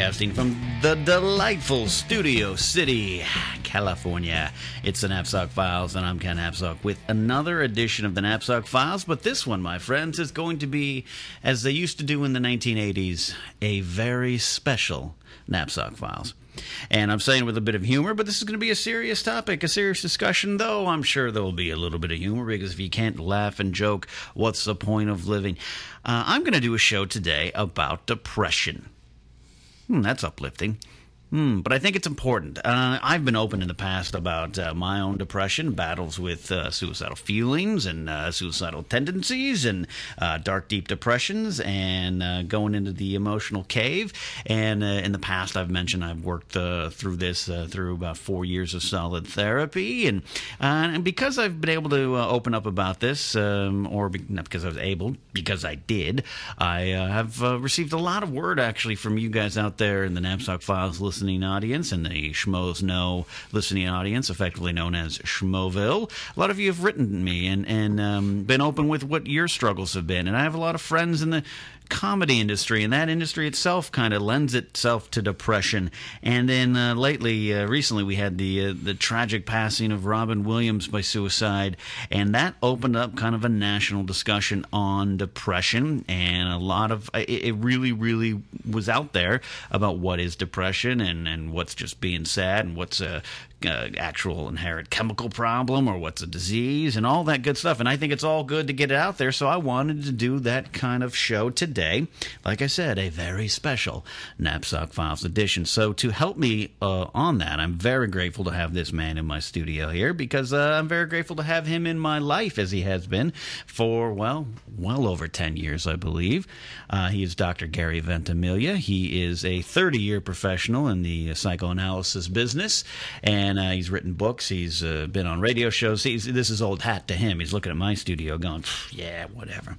Broadcasting from the delightful Studio City, California. It's the Napzok Files, and I'm Ken Napzok with another edition of the Napzok Files. But this one, my friends, is going to be, as they used to do in the 1980s, a very special Napzok Files. And I'm saying with a bit of humor, but this is going to be a serious topic, a serious discussion, though I'm sure there will be a little bit of humor because if you can't laugh and joke, what's the point of living? Uh, I'm going to do a show today about depression. Hmm, that's uplifting. Hmm, but I think it's important. Uh, I've been open in the past about uh, my own depression, battles with uh, suicidal feelings and uh, suicidal tendencies, and uh, dark, deep depressions, and uh, going into the emotional cave. And in the past, I've mentioned I've worked through this through about four years of solid therapy, and and because I've been able to open up about this, um, or be, not because I was able, because I did, I have received a lot of word actually from you guys out there in the Napzok Files listening listening audience and the Schmoes Know listening audience, effectively known as Schmoville. A lot of you have written to me and, and um, been open with what your struggles have been. And I have a lot of friends in the comedy industry, and that industry itself kind of lends itself to depression. And then uh, lately, uh, recently, we had the uh, the tragic passing of Robin Williams by suicide, and that opened up kind of a national discussion on depression, and a lot of it, it really, really was out there about what is depression and and what's just being sad and what's a uh, actual inherent chemical problem or what's a disease and all that good stuff. And I think it's all good to get it out there. So I wanted to do that kind of show today. Like I said, a very special Napzok Files edition. So to help me uh, on that, I'm very grateful to have this man in my studio here because uh, I'm very grateful to have him in my life as he has been for, well, well over 10 years, I believe. Uh, he is Dr. Gary Ventimiglia. He is a 30 year professional in the psychoanalysis business. And and uh, he's written books. He's uh, been on radio shows. He's, this is old hat to him. He's looking at my studio, going, "Yeah, whatever."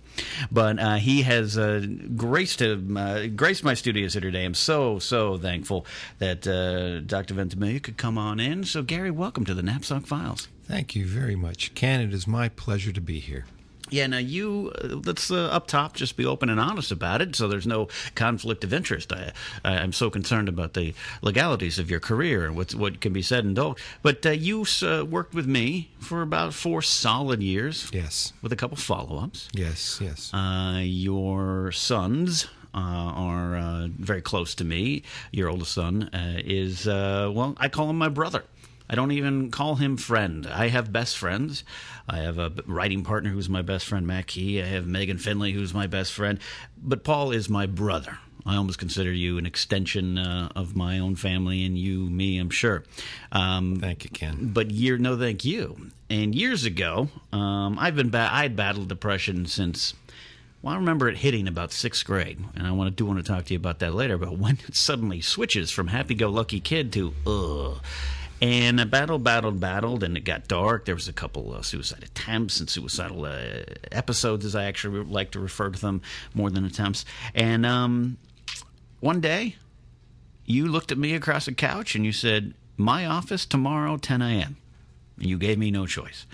But uh, he has uh, graced uh, graced my studios here today. I'm so so thankful that uh, Dr. Ventimiglia could come on in. So, Gary, welcome to the Napzok Files. Thank you very much, Ken. It is my pleasure to be here. Yeah, now you, uh, let's uh, up top just be open and honest about it so there's no conflict of interest. I, I'm so concerned about the legalities of your career and what's, what can be said and done. But uh, you uh, worked with me for about four solid years. Yes. With a couple follow ups. Yes, yes. Uh, your sons. Uh, are uh, very close to me. Your oldest son uh, is, well, I call him my brother. I don't even call him friend. I have best friends. I have a writing partner who's my best friend, Matt Key. I have Megan Finley, who's my best friend. But Paul is my brother. I almost consider you an extension uh, of my own family, and you, me, I'm sure. Um, thank you, Ken. But year, no, thank you. And years ago, um, I've been ba- I'd battled depression since. Well, I remember it hitting about sixth grade, and I want to do want to talk to you about that later. But when it suddenly switches from happy-go-lucky kid to ugh and I battled, battled, battled, and it got dark. There was a couple of suicide attempts and suicidal uh, episodes, as I actually like to refer to them, more than attempts. And um, one day, you looked at me across the couch and you said, "My office tomorrow, 10 a.m." And you gave me no choice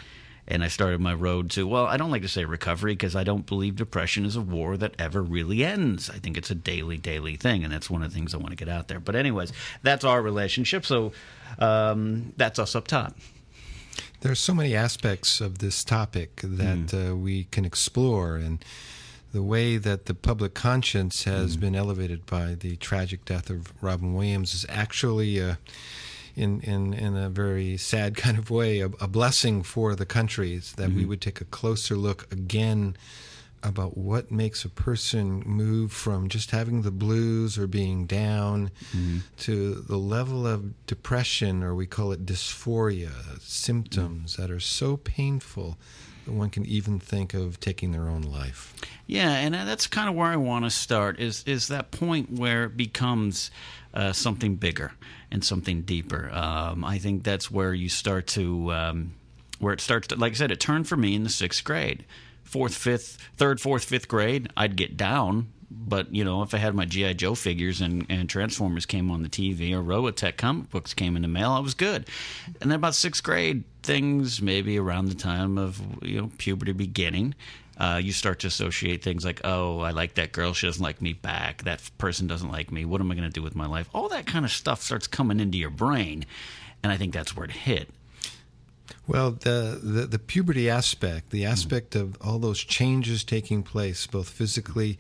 and I started my road to, well, I don't like to say recovery because I don't believe depression is a war that ever really ends. I think it's a daily, daily thing, and that's one of the things I want to get out there. But, anyways, that's our relationship. So um, that's us up top. There are so many aspects of this topic that mm. uh, we can explore, and the way that the public conscience has mm. been elevated by the tragic death of Robin Williams is actually. Uh, in, in, in a very sad kind of way, a, a blessing for the countries that mm-hmm. we would take a closer look again about what makes a person move from just having the blues or being down mm-hmm. to the level of depression, or we call it dysphoria, symptoms mm-hmm. that are so painful that one can even think of taking their own life. Yeah, and that's kind of where I want to start. Is is that point where it becomes uh, something bigger and something deeper. Um, I think that's where you start to, um, where it starts to, like I said, it turned for me in the sixth grade. Fourth, fifth, third, fourth, fifth grade, I'd get down But you know, if I had my GI Joe figures and, and Transformers came on the TV or Robotech comic books came in the mail, I was good. And then about sixth grade, things maybe around the time of you know puberty beginning, uh, you start to associate things like, oh, I like that girl, she doesn't like me back. That person doesn't like me. What am I going to do with my life? All that kind of stuff starts coming into your brain, and I think that's where it hit. Well, the, the, the puberty aspect, the aspect of all those changes taking place, both physically,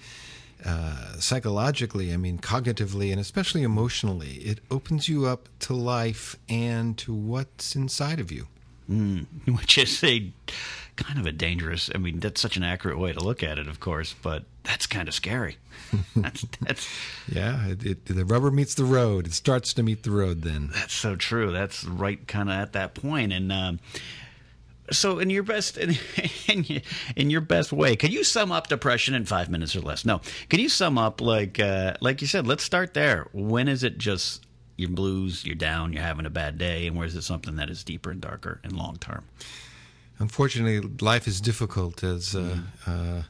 uh, psychologically, I mean, cognitively, and especially emotionally, it opens you up to life and to what's inside of you. Mm, which is a kind of a dangerous. I mean, that's such an accurate way to look at it, of course, but that's kind of scary. that's, that's yeah. It, it, the rubber meets the road. It starts to meet the road. Then that's so true. That's right, kind of at that point. and. Um, so, in your best in, in, in, your best way, can you sum up depression in five minutes or less? No, Can you sum up like uh, like you said? Let's start there. When is it just you're blues, you're down, you're having a bad day, and where is it something that is deeper and darker and long term? Unfortunately, life is difficult, as uh, mm. uh,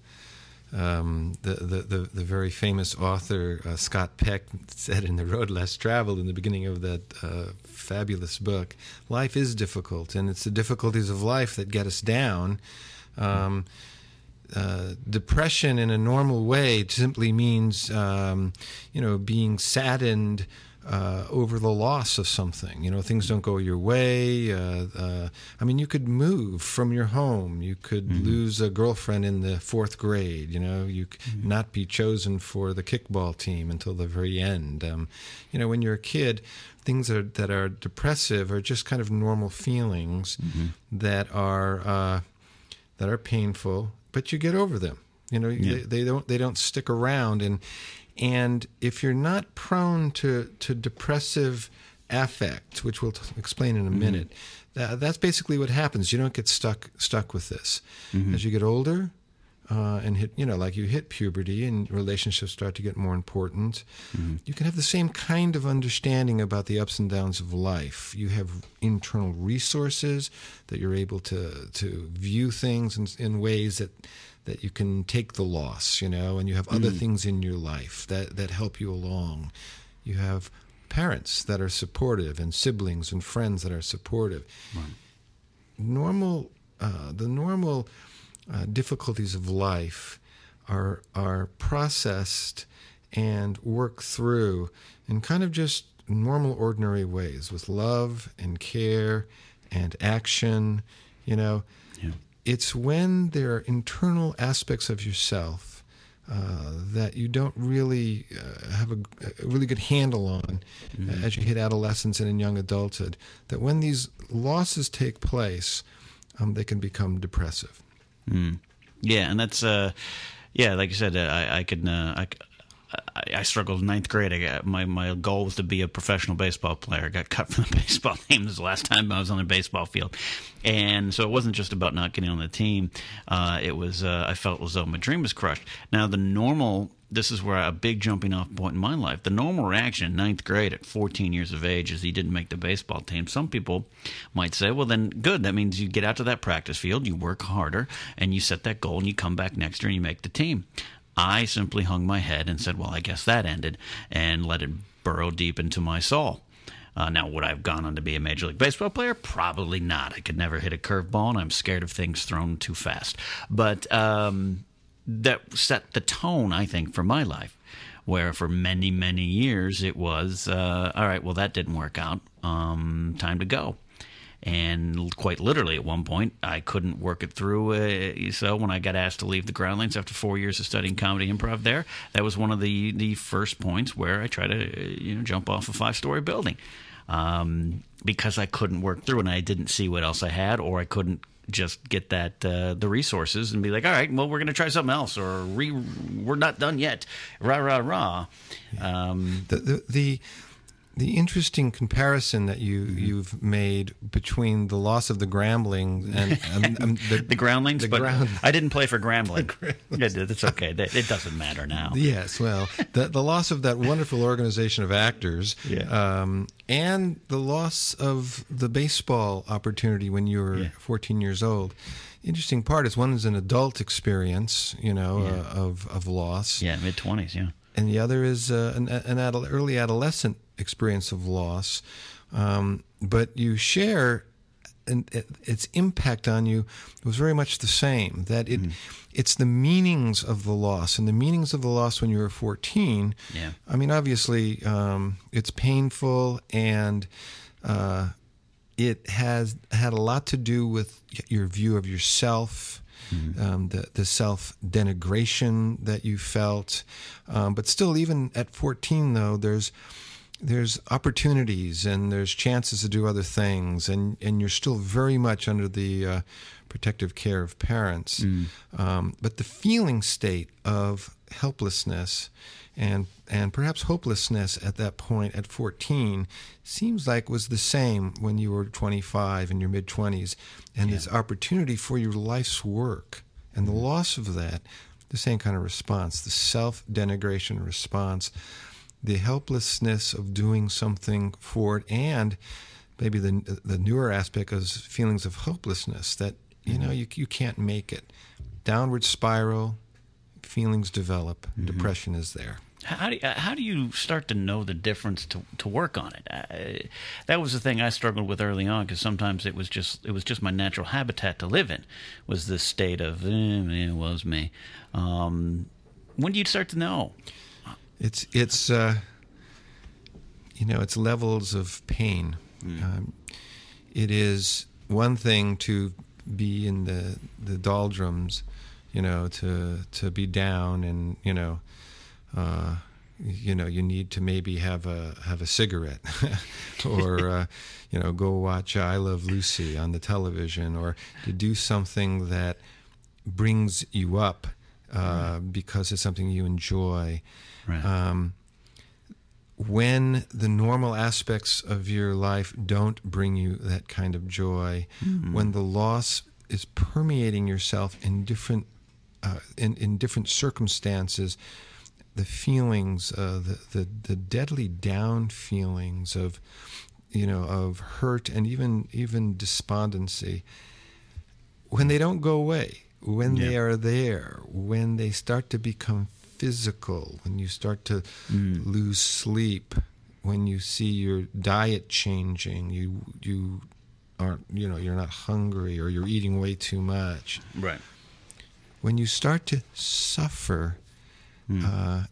um, the, the, the, the, very famous author uh, Scott Peck said in The Road Less Traveled in the beginning of that uh, fabulous book. Life is difficult, and it's the difficulties of life that get us down. Um, uh, depression in a normal way simply means, um, you know, being saddened uh, over the loss of something. You know, things don't go your way. Uh, uh, I mean, you could move from your home. You could mm-hmm. lose a girlfriend in the fourth grade. You know, you mm-hmm. not be chosen for the kickball team until the very end. Um, you know, when you're a kid, things are, that are depressive are just kind of normal feelings mm-hmm. that are uh, that are painful, but you get over them. You know, yeah. they, they don't they don't stick around and and if you're not prone to, to depressive affect, which we'll t- explain in a mm-hmm. minute, that, that's basically what happens. You don't get stuck stuck with this. Mm-hmm. As you get older, uh, and hit, you know, like you hit puberty and relationships start to get more important, mm-hmm. you can have the same kind of understanding about the ups and downs of life. You have internal resources that you're able to to view things in, in ways that that you can take the loss, you know, and you have other mm. things in your life that, that help you along. You have parents that are supportive and siblings and friends that are supportive. Right. Normal, uh, the normal uh, difficulties of life are are processed and worked through in kind of just normal, ordinary ways with love and care and action. You know, it's when there are internal aspects of yourself uh, that you don't really uh, have a, a, really good handle on mm-hmm. as you hit adolescence and in young adulthood. That when these losses take place, um, they can become depressive. Mm. Yeah, and that's uh, yeah, like you said, uh, I, I could uh, I, I, struggled in ninth grade. I got, my my goal was to be a professional baseball player. I got cut from the baseball team. This the last time I was on the baseball field, and so it wasn't just about not getting on the team. Uh, it was uh, I felt as though my dream was crushed. Now the normal. This is where a big jumping off point in my life. The normal reaction in ninth grade at 14 years of age is he didn't make the baseball team. Some people might say, well, then good. That means you get out to that practice field, you work harder, and you set that goal, and you come back next year and you make the team. I simply hung my head and said, well, I guess that ended, and let it burrow deep into my soul. Uh, now, would I have gone on to be a Major League Baseball player? Probably not. I could never hit a curveball, and I'm scared of things thrown too fast. But um, that set the tone, I think, for my life, where for many, many years it was, uh, all right, well, that didn't work out. Um, time to go and quite literally at one point I couldn't work it through. Uh, so when I got asked to leave the Groundlings after four years of studying comedy improv there, that was one of the the first points where I tried to you know jump off a five story building um, because I couldn't work through and I didn't see what else I had or I couldn't just get that uh, the resources and be like, all right, well, we're going to try something else, or re- we're not done yet. Rah rah rah. Um, the, the, the the interesting comparison that you Mm-hmm. you've made between the loss of the Grambling and um, um, the, The Groundlings, the but ground- I didn't play for Grambling. It's okay. It doesn't matter now. Yes, well, the the loss of that wonderful organization of actors, Yeah. um, and the loss of the baseball opportunity when you were Yeah. 14 years old. Interesting part is one is an adult experience, you know, Yeah. uh, of of loss, Yeah, mid twenties. Yeah. and the other is uh, an, an adult, early adolescent experience of loss. Um, but you share, and it, its impact on you was very much the same. That it, it's the meanings of the loss, and the meanings of the loss when you were fourteen. Yeah. I mean, obviously, um, it's painful, and uh, it has had a lot to do with your view of yourself, um, the the self denigration that you felt. Um, but still, even at 14, though, there's there's opportunities and there's chances to do other things, and and you're still very much under the uh, protective care of parents. Um, but the feeling state of helplessness and and perhaps hopelessness at that point at 14 seems like was the same when you were 25 in your mid 20s and this opportunity for your life's work and the loss of that the same kind of response the self denigration response the helplessness of doing something for it and maybe the the newer aspect is feelings of hopelessness that you know you you can't make it downward spiral feelings develop depression is there How do you, how do you start to know the difference to to work on it? Uh, that was the thing I struggled with early on because sometimes it was just it was just my natural habitat to live in was this state of eh, it was me. Um, when do you start to know? It's it's uh, you know it's levels of pain. Um, it is one thing to be in the the doldrums, you know, to to be down and you know, uh, you know, you need to maybe have a have a cigarette, or uh, you know, go watch I Love Lucy on the television, or to do something that brings you up uh, because it's something you enjoy. Right. Um, when the normal aspects of your life don't bring you that kind of joy, when the loss is permeating yourself in different uh, in in different circumstances, the feelings, uh, the, the the deadly down feelings of you know of hurt and even even despondency, when they don't go away, when they are there, when they start to become physical, when you start to lose sleep, when you see your diet changing, you you aren't you know you're not hungry or you're eating way too much. Right. When you start to suffer uh,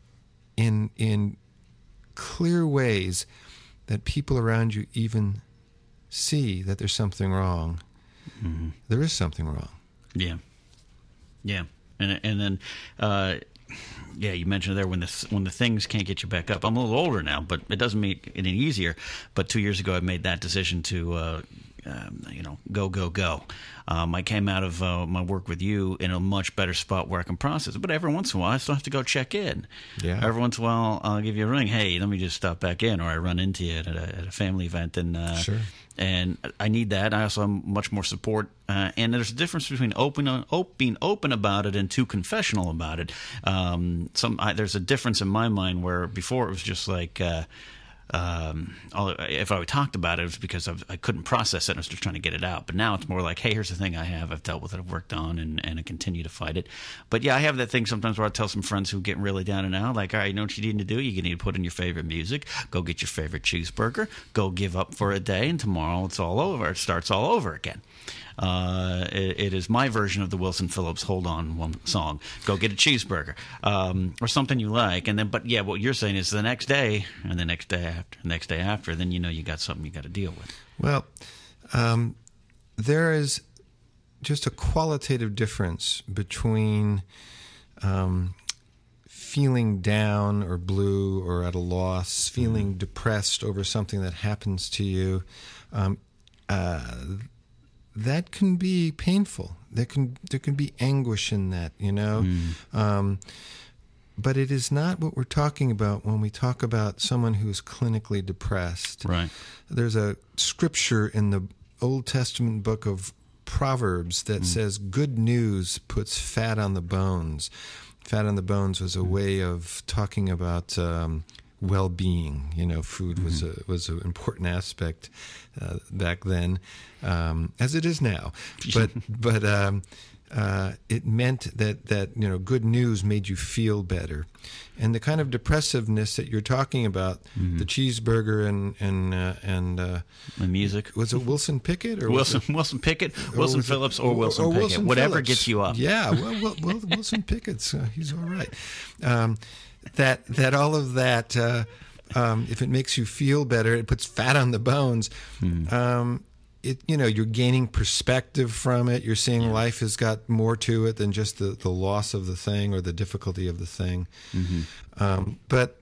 in in clear ways that people around you even see that there's something wrong, there is something wrong. Yeah, yeah, and and then, uh, yeah, you mentioned there when the when the things can't get you back up. I'm a little older now, but it doesn't make it any easier. But two years ago, I made that decision to, uh, um, you know, go go go. Um, I came out of uh, my work with you in a much better spot where I can process. But every once in a while, I still have to go check in. Yeah. Every once in a while, I'll give you a ring. Hey, let me just stop back in, or I run into you at a, at a family event, and uh, Sure. And I need that. I also have much more support, uh, and there's a difference between open, op, being open about it and too confessional about it. Um, some I, there's a difference in my mind where before it was just like. Uh, um, if I talked about it, it was because I've, I couldn't process it. and I was just trying to get it out. But now it's more like, hey, here's the thing I have. I've dealt with it. I've worked on, and, and I continue to fight it. But yeah, I have that thing sometimes where I tell some friends who get really down and out, like, all right, you know what you need to do? You need to put in your favorite music. Go get your favorite cheeseburger. Go give up for a day, and tomorrow it's all over. It starts all over again. Uh, it, it is my version of the Wilson Phillips "Hold On" one song. Go get a cheeseburger um, or something you like, and then. But yeah, what you're saying is the next day, and the next day after, the next day after, then you know you got something you got to deal with. Well, um, there is just a qualitative difference between um, feeling down or blue or at a loss, feeling depressed over something that happens to you. Um, uh, that can be painful. There can there can be anguish in that, you know. Um, but it is not what we're talking about when we talk about someone who's clinically depressed. Right. There's a scripture in the Old Testament book of Proverbs that Mm. says, Good news puts fat on the bones. Fat on the bones was a Mm. way of talking about. Um, well-being you know food was Mm-hmm. a was an important aspect uh, back then um, as it is now but but um, uh, it meant that that you know good news made you feel better, and the kind of depressiveness that you're talking about, Mm-hmm. the cheeseburger and and uh, and uh, The music. was it Wilson Pickett or Wilson Wilson Pickett, or Wilson was it- Phillips, or Wilson Pickett, Wilson whatever Phillips. gets you up. Yeah, well, well, well Wilson Pickett's uh, he's all right. Um, that that all of that, uh, um, if it makes you feel better, it puts fat on the bones. Hmm. Um, it you know you're gaining perspective from it. You're seeing life has got more to it than just the the loss of the thing or the difficulty of the thing. Mm-hmm. Um, but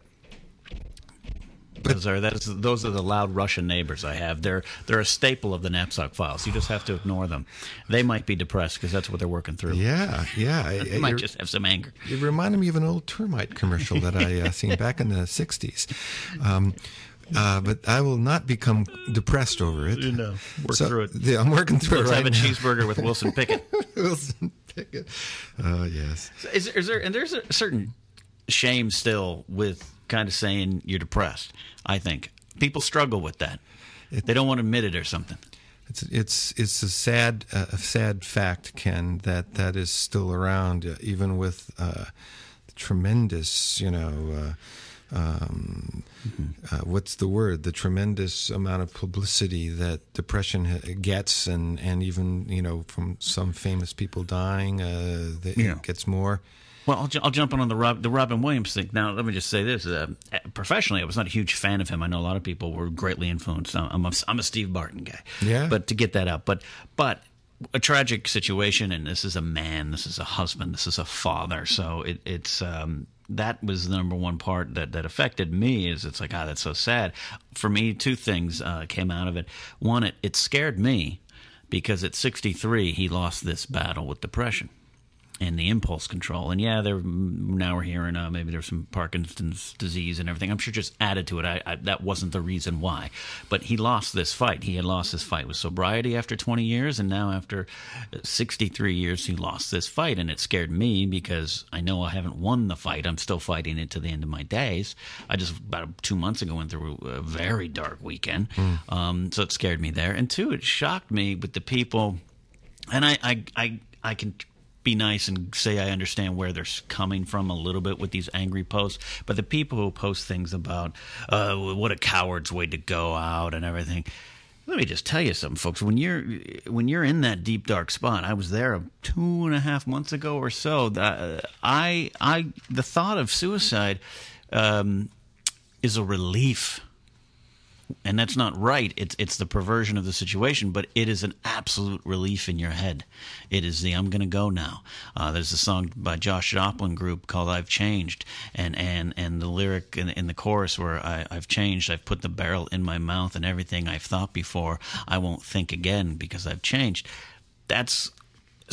Those are that is, those are the loud Russian neighbors I have. They're they're a staple of the Napzok files. You just have to ignore them. They might be depressed because that's what they're working through. yeah, yeah, it, They might just have some anger. It reminded me of an old termite commercial that I uh, seen back in the '60s. Um, uh, but I will not become depressed over it. You know, work So- through it. Yeah, I'm working through Let's it have right a now. cheeseburger with Wilson Pickett. Wilson Pickett. Oh yes. Is, is there and there's a certain shame still with kind of saying you're depressed. I think people struggle with that. they don't want to admit it or something. It's it's it's a sad uh, a sad fact, Ken, that that is still around, uh, even with uh, tremendous, you know. Uh, um, uh, what's the word? The tremendous amount of publicity that depression ha- gets, and, and even you know from some famous people dying, uh, that Yeah. it gets more. Well, I'll, I'll jump in on the Rob, the Robin Williams thing. Now, let me just say this: uh, professionally, I was not a huge fan of him. I know a lot of people were greatly influenced. I'm a, I'm a Steve Martin guy. Yeah. But to get that out, but but a tragic situation, and this is a man, this is a husband, this is a father. So it, it's um, that was the number one part that that affected me. Is it's like, ah, that's so sad. For me, two things uh, came out of it. One, it it scared me because at 63 he lost this battle with depression and the impulse control. And yeah, there now we're hearing uh, maybe there's some Parkinson's disease and everything. I'm sure just added to it. I, I, that wasn't the reason why, but he lost this fight. He had lost this fight with sobriety after 20 years, and now after 63 years, he lost this fight, and it scared me because I know I haven't won the fight. I'm still fighting it to the end of my days. I just about two months ago went through a very dark weekend, um, so it scared me there. And two, it shocked me with the people and I, I, I, I can be nice and say I understand where they're coming from a little bit with these angry posts, but the people who post things about uh, what a coward's way to go out and everything. Let me just tell you something, folks. When you're when you're in that deep dark spot, I was there two and a half months ago or so. Uh, I I the thought of suicide um, is a relief and that's not right. It's it's the perversion of the situation, but it is an absolute relief in your head. It is the I'm to go now. Uh, there's a song by Josh Joplin group called "I've Changed," and and and the lyric in, in the chorus where I, I've changed. I've put the barrel in my mouth, and everything I've thought before, I won't think again because I've changed. That's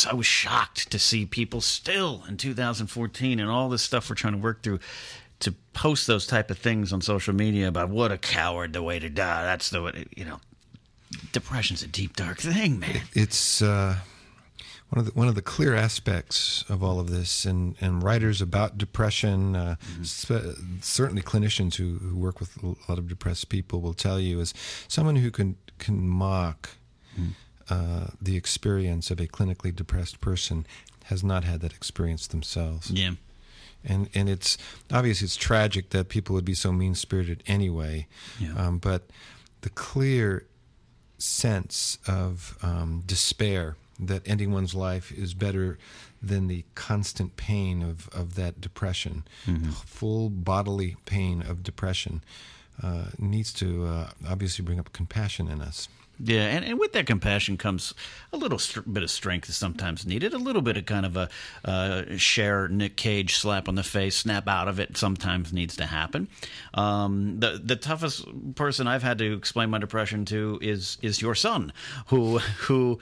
I was shocked to see people still in 2014 and all this stuff we're trying to work through to post those type of things on social media about what a coward the way to die. That's the way, you know. Depression's a deep dark thing, man. It's uh, one of the one of the clear aspects of all of this, and, and writers about depression, uh, spe- certainly clinicians who, who work with a lot of depressed people will tell you is someone who can can mock uh, the experience of a clinically depressed person has not had that experience themselves. Yeah. And and it's obviously it's tragic that people would be so mean spirited anyway. Yeah. Um, but the clear sense of um, despair that ending one's life is better than the constant pain of, of that depression, full bodily pain of depression, uh, needs to uh, obviously bring up compassion in us. Yeah, and, and with that compassion comes a little st- bit of strength is sometimes needed. A little bit of kind of a uh, Cher Nick Cage slap on the face, snap out of it sometimes needs to happen. Um, the the toughest person I've had to explain my depression to is is your son, who who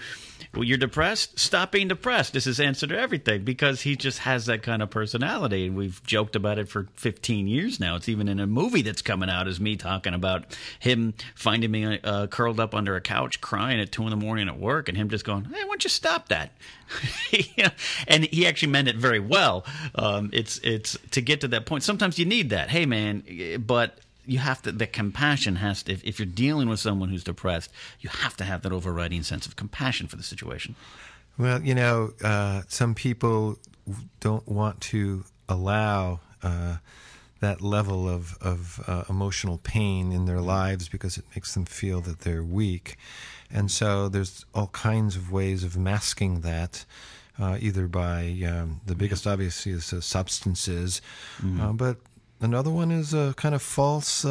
well, you're depressed. Stop being depressed. This is answer to everything because he just has that kind of personality. and We've joked about it for 15 years now. It's even in a movie that's coming out. Is me talking about him finding me uh, curled up under a couch crying at two in the morning at work, and him just going, "Hey, why don't you stop that?" and he actually meant it very well. Um, it's it's to get to that point. Sometimes you need that. Hey, man, but you have to the compassion has to if, if, you're dealing with someone who's depressed you have to have that overriding sense of compassion for the situation well you know uh, some people don't want to allow uh, that level of, of uh, emotional pain in their lives because it makes them feel that they're weak and so there's all kinds of ways of masking that uh, either by um, the biggest obviously is uh, substances, mm-hmm. uh, but another one is a kind of false.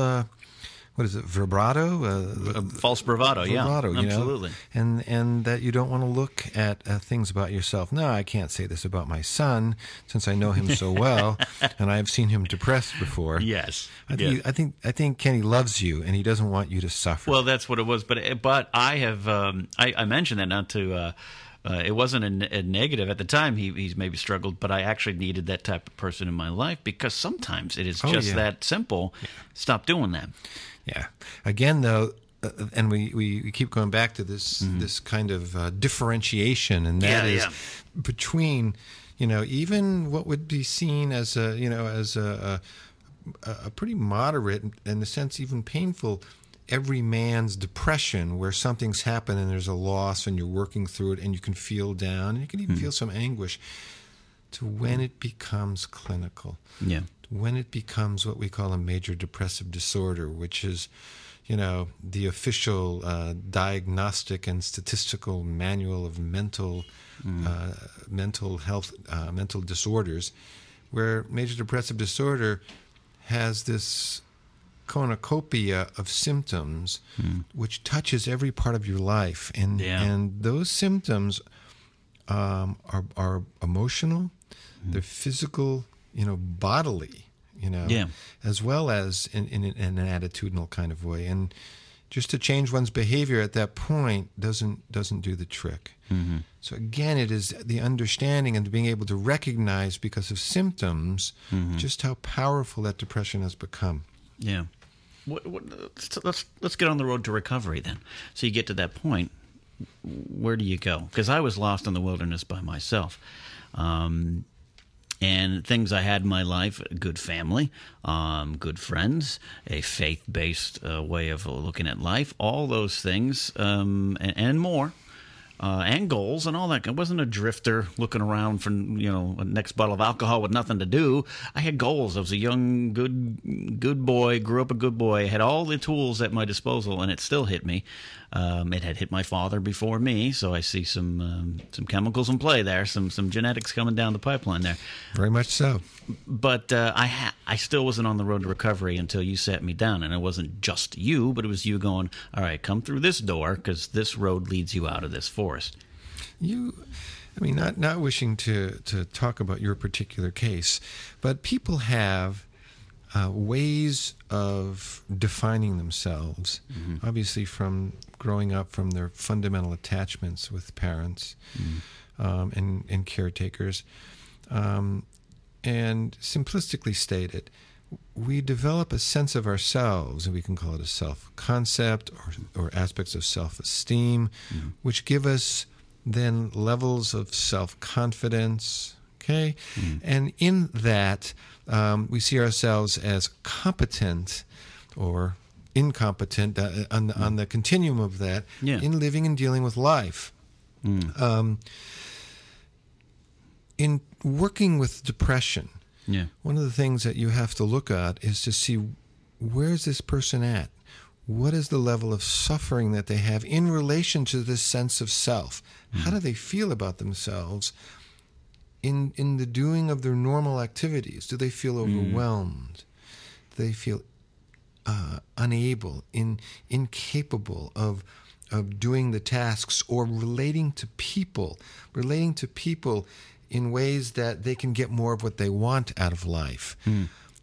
Uh, what is it? Vibrato, uh, false bravado. Bravado, yeah, absolutely. Know? And and that you don't want to look at uh, things about yourself. No, I can't say this about my son since I know him so well, and I've seen him depressed before. Yes, I think yes. I think I think Kenny loves you, and he doesn't want you to suffer. Well, that's what it was. But but I have um, I, I mentioned that not to. Uh, uh, it wasn't a, a, negative at the time. He he's maybe struggled, but I actually needed that type of person in my life because sometimes it is oh, just yeah. that simple. Yeah. Stop doing that. Yeah. Again, though, uh, and we, we keep going back to this mm-hmm. this kind of uh, differentiation, and that yeah, is between you know even what would be seen as a you know as a, a, a pretty moderate, in a sense, even painful every man's depression where something's happened and there's a loss and you're working through it and you can feel down and you can even mm. feel some anguish to when it becomes clinical. Yeah. When it becomes what we call a major depressive disorder, which is, you know, the official uh, diagnostic and statistical manual of mental mm. uh, mental health uh, mental disorders, where major depressive disorder has this cornucopia of symptoms hmm. which touches every part of your life and yeah. and those symptoms um, are are emotional hmm. they're physical you know bodily you know yeah. as well as in, in, in, an attitudinal kind of way and just to change one's behavior at that point doesn't doesn't do the trick mm-hmm. so again it is the understanding and being able to recognize because of symptoms mm-hmm. just how powerful that depression has become yeah what, what, let's let's get on the road to recovery then. So you get to that point. Where do you go? Because I was lost in the wilderness by myself. Um, and things I had in my life good family, um, good friends, a faith based uh, way of looking at life, all those things, um, and, and, more uh, and goals and all that. I wasn't a drifter looking around for you know a next bottle of alcohol with nothing to do. I had goals. I was a young, good, good boy. Grew up a good boy. Had all the tools at my disposal, and it still hit me. Um, it had hit my father before me, so I see some um, some chemicals in play there, some some genetics coming down the pipeline there. Very much so. But uh, I ha- I still wasn't on the road to recovery until you sat me down, and it wasn't just you, but it was you going, "All right, come through this door because this road leads you out of this forest." You. I mean, not not wishing to to talk about your particular case, but people have uh, ways of defining themselves, mm-hmm. obviously from growing up from their fundamental attachments with parents mm-hmm. um, and, and caretakers. Um, and simplistically stated, we develop a sense of ourselves, and we can call it a self concept or, or aspects of self esteem, mm-hmm. which give us then levels of self confidence. Okay? Mm-hmm. And in that, um, we see ourselves as competent or incompetent uh, on, mm. on the continuum of that yeah. in living and dealing with life. Mm. Um, in working with depression, yeah. one of the things that you have to look at is to see where's this person at? What is the level of suffering that they have in relation to this sense of self? Mm. How do they feel about themselves in in the doing of their normal activities? Do they feel mm. overwhelmed? Mm. Do they feel uh, unable, in incapable of of doing the tasks or relating to people, relating to people in ways that they can get more of what they want out of life?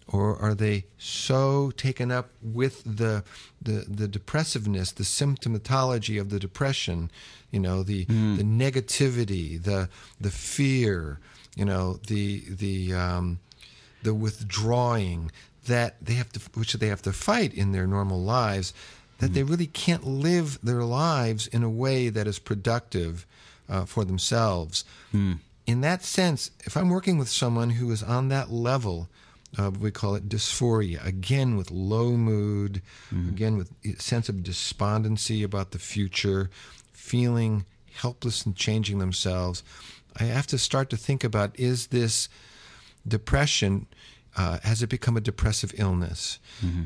Or are they so taken up with the, the the depressiveness, the symptomatology of the depression, you know, the the negativity, the the fear, you know, the the um, the withdrawing that they have to, which they have to fight in their normal lives, that they really can't live their lives in a way that is productive uh, for themselves. In that sense, if I'm working with someone who is on that level, of we call it dysphoria, again with low mood, again with a sense of despondency about the future, feeling helpless and changing themselves, I have to start to think about is this depression uh, has it become a depressive illness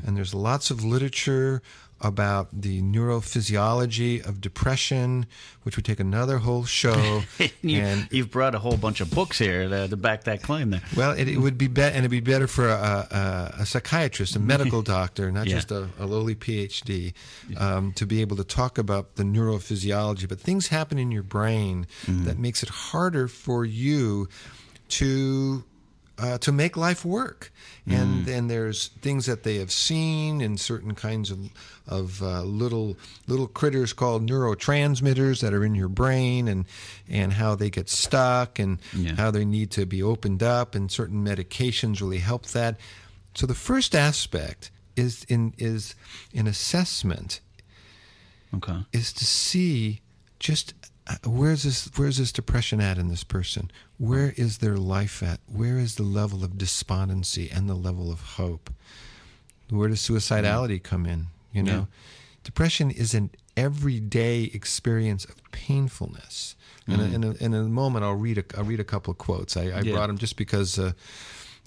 and there's lots of literature about the neurophysiology of depression which would take another whole show you, and you've brought a whole bunch of books here to, to back that claim there. well, it, it would be better, and it'd be better for a, a, a psychiatrist, a medical doctor, not Yeah. just a, a lowly PhD, um, to be able to talk about the neurophysiology. But things happen in your brain that makes it harder for you to uh, to make life work. And then there's things that they have seen in certain kinds of of uh, little little critters called neurotransmitters that are in your brain, and and how they get stuck, and Yeah. how they need to be opened up, and certain medications really help that. So the first aspect is in is in assessment Okay. is to see just where's this where's this depression at in this person? Where is their life at? Where is the level of despondency and the level of hope? Where does suicidality come in you know? Depression is an everyday experience of painfulness. And in, a, in a moment i'll read a, I'll read a couple of quotes. I, I Yeah. brought them just because uh,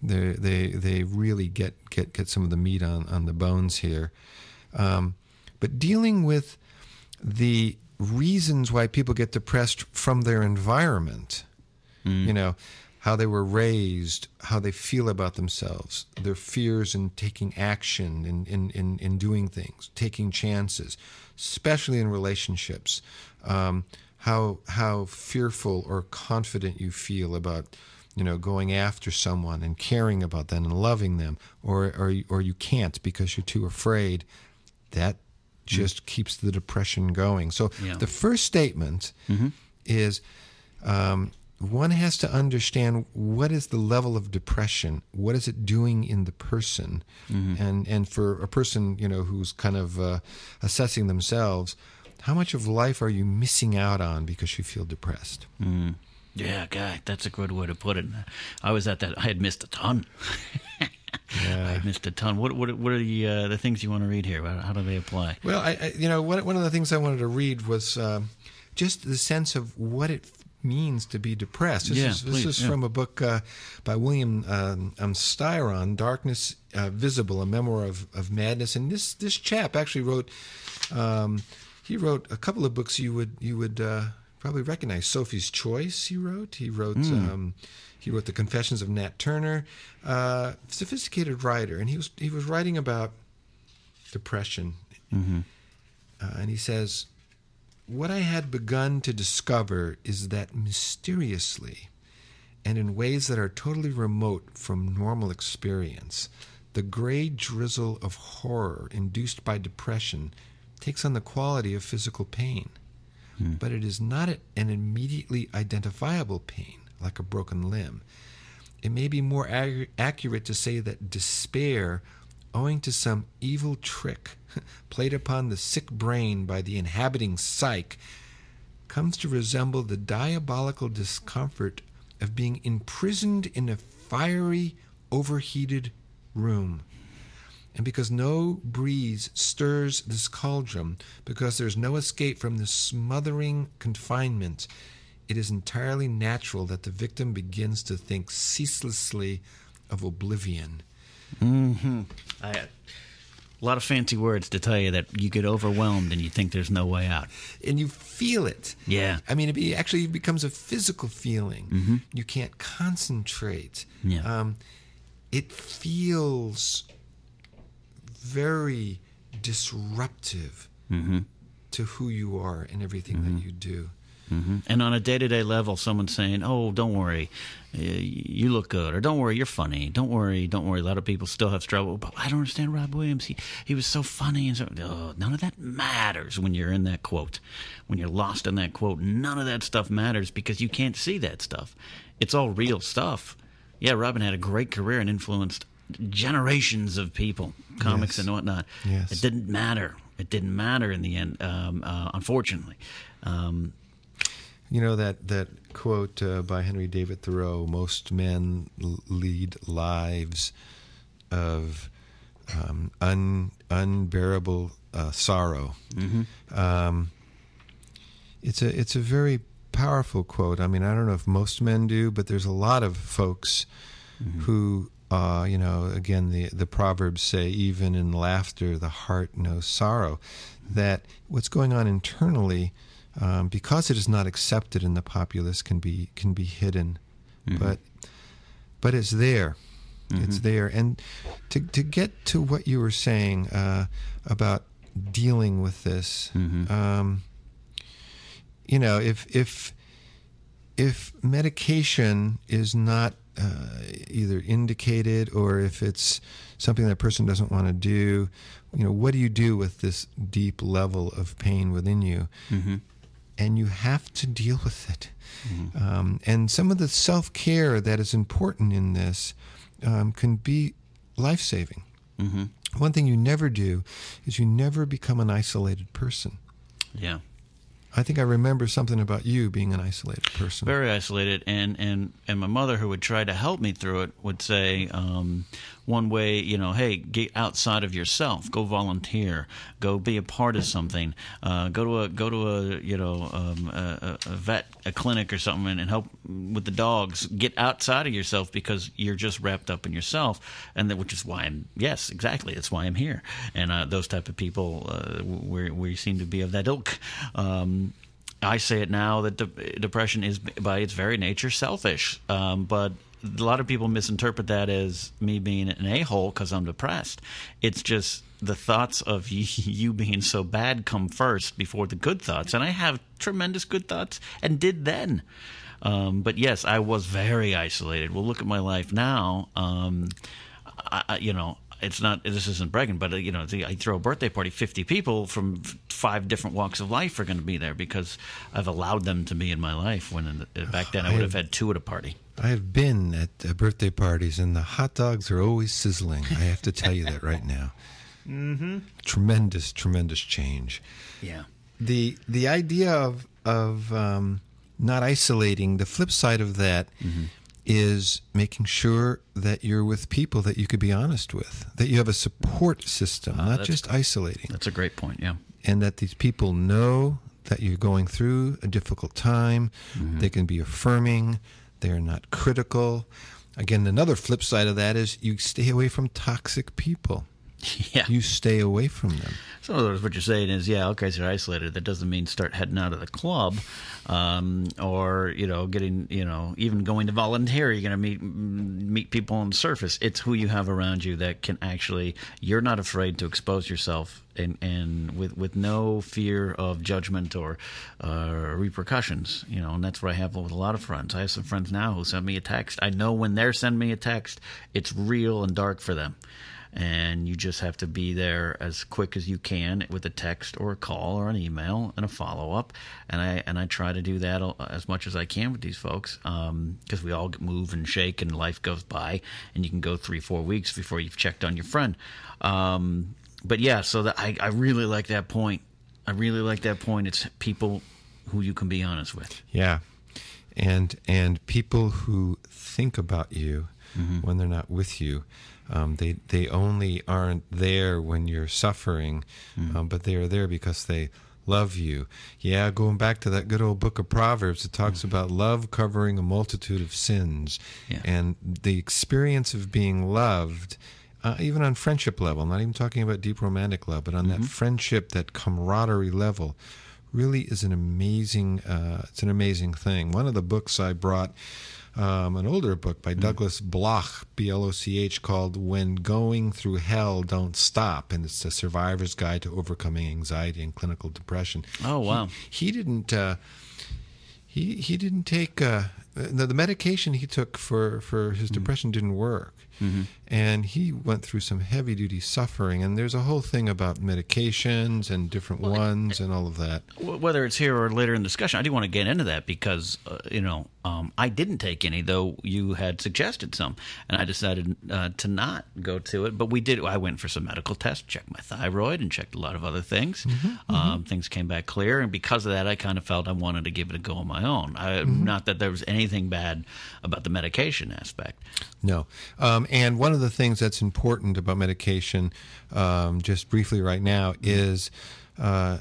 they they they really get get get some of the meat on on the bones here. Um, but dealing with the reasons why people get depressed from their environment, you know, how they were raised, how they feel about themselves, their fears in taking action, in, in, in, in doing things, taking chances, especially in relationships, um, how, how fearful or confident you feel about you know, going after someone and caring about them and loving them, or or or you can't because you're too afraid. That just keeps the depression going. So Yeah. the first statement is um, one has to understand what is the level of depression, what is it doing in the person, and and for a person you know who's kind of uh, assessing themselves, how much of life are you missing out on because you feel depressed? Yeah, guy, that's a good way to put it. I was at that. I had missed a ton. I missed a ton. What what what are the uh, the things you want to read here? How, how do they apply? Well, I, I you know one one of the things I wanted to read was um, just the sense of what it means to be depressed. This Yeah, is this please, is yeah. from a book uh, by William um, um, Styron, "Darkness uh, Visible: A Memoir of, of Madness." And this this chap actually wrote um, he wrote a couple of books you would you would uh, probably recognize. Sophie's Choice. He wrote. He wrote. Hmm. He wrote the Confessions of Nat Turner. Uh, sophisticated writer, and he was he was writing about depression. Uh, and he says, What I had begun to discover is that mysteriously, and in ways that are totally remote from normal experience, the gray drizzle of horror induced by depression takes on the quality of physical pain. But it is not an immediately identifiable pain, like a broken limb. It may be more ac- accurate to say that despair, owing to some evil trick played upon the sick brain by the inhabiting psyche, comes to resemble the diabolical discomfort of being imprisoned in a fiery, overheated room. And because no breeze stirs this cauldron, because there's no escape from this smothering confinement, it is entirely natural that the victim begins to think ceaselessly of oblivion. I, a lot of fancy words to tell you that you get overwhelmed and you think there's no way out. And you feel it. Yeah. I mean, it be, actually becomes a physical feeling. You can't concentrate. Yeah. Um, it feels very disruptive. to who you are and everything Mm-hmm. that you do. Hmm And on a day to day level, someone's saying, "Oh, don't worry, you look good," or "Don't worry, you're funny." Don't worry, don't worry. A lot of people still have struggle, but I don't understand Rob Williams. He he was so funny, and so oh, none of that matters when you're in that quote. When you're lost in that quote, none of that stuff matters because you can't see that stuff. It's all real stuff. Yeah, Robin had a great career and influenced generations of people, comics Yes. and whatnot. Yes. It didn't matter. It didn't matter in the end, um, uh, unfortunately. Um, You know that that quote uh, by Henry David Thoreau: "Most men lead lives of um, un, unbearable uh, sorrow." Um, it's a it's a very powerful quote. I mean, I don't know if most men do, but there's a lot of folks who, uh, you know, again, the the proverbs say, "Even in laughter, the heart knows sorrow." That what's going on internally, um, because it is not accepted in the populace, can be can be hidden, but but it's there. It's there, and to to get to what you were saying uh, about dealing with this, um, you know, if if if medication is not uh, either indicated or if it's something that person doesn't want to do, you know, what do you do with this deep level of pain within you? And you have to deal with it. Um, and some of the self care that is important in this um, can be life saving. One thing you never do is you never become an isolated person. yeah. I think I remember something about you being an isolated person. very isolated and and and my mother who would try to help me through it would say um, one way you know hey get outside of yourself. Go volunteer. Go be a part of something. Uh, go to a go to a you know um, a, a vet a clinic or something and, and help with the dogs. Get outside of yourself because you're just wrapped up in yourself. And that which is why I'm yes exactly. That's why I'm here. And uh, those type of people uh, we we seem to be of that ilk. Um, I say it now that de- depression is by its very nature selfish. Um, but a lot of people misinterpret that as me being an a hole because I'm depressed. It's just the thoughts of you being so bad come first before the good thoughts. And I have tremendous good thoughts and did then. Um, but yes, I was very isolated. Well, look at my life now. Um, I, you know, it's not. This isn't bragging, but uh, you know, the, I throw a birthday party. Fifty people from five different walks of life are going to be there because I've allowed them to be in my life. When in the, back then I would have had two at a party. I have been at uh, birthday parties, and the hot dogs are always sizzling. I have to tell you that right now. Mm-hmm. Tremendous, tremendous change. Yeah. the The idea of of um, not isolating. The flip side of that is Mm-hmm. making sure that you're with people that you could be honest with, that you have a support system, not Ah, that's- just isolating. That's a great point. Yeah. and that these people know that you're going through a difficult time. They can be affirming. They're not critical. Again, another flip side of that is you stay away from toxic people. Yeah. You stay away from them. So in other words, what you're saying is, yeah, okay, so you're isolated. That doesn't mean start heading out of the club, um, or you know, getting, you know, even going to volunteer. You're going to meet meet people on the surface. It's who you have around you that can actually. You're not afraid to expose yourself, and and with with no fear of judgment or uh, repercussions. You know, and that's what I have with a lot of friends. I have some friends now who send me a text. I know when they're sending me a text, it's real and dark for them and you just have to be there as quick as you can with a text or a call or an email and a follow up. And I and I try to do that as much as I can with these folks because we all move and shake and life goes by, and you can go three four weeks before you've checked on your friend. Um, but yeah, so that I, I really like that point. I really like that point. It's people who you can be honest with. Yeah. And and people who think about you when they're not with you, um, they they only aren't there when you're suffering, um, but they are there because they love you. Yeah, going back to that good old book of Proverbs, it talks about love covering a multitude of sins, Yeah. and the experience of being loved. Uh, even on friendship level, not even talking about deep romantic love, but on that friendship, that camaraderie level, really is an amazing. Uh, it's an amazing thing. One of the books I brought um, an older book Mm. by Douglas Bloch, B L O C H, called "When Going Through Hell, Don't Stop," and it's a survivor's guide to overcoming anxiety and clinical depression. Oh, wow. He, he didn't. Uh, he he didn't take uh, the, the medication he took for for his depression didn't work, and he went through some heavy duty suffering. And there's a whole thing about medications and different ones and all of that. Whether it's here or later in the discussion, I do want to get into that because uh, you know um, I didn't take any, though you had suggested some, and I decided uh, to not go to it. But we did. I went for some medical tests, checked my thyroid, and checked a lot of other things. Um, things came back clear, and because of that, I kind of felt I wanted to give it a go on my own. I, Not that there was anything bad about the medication aspect. No. Um, and one of the things that's important about medication, um, just briefly right now, is uh,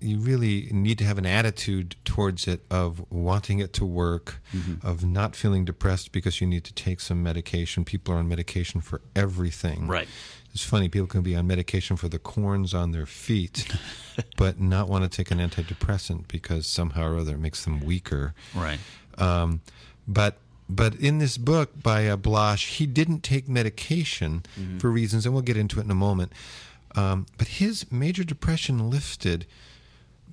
you really need to have an attitude towards it of wanting it to work, of not feeling depressed because you need to take some medication. People are on medication for everything. Right. It's funny, people can be on medication for the corns on their feet, but not want to take an antidepressant because somehow or other it makes them weaker. Right. Um, but but in this book by uh, Bloch, he didn't take medication for reasons, and we'll get into it in a moment. Um, but his major depression lifted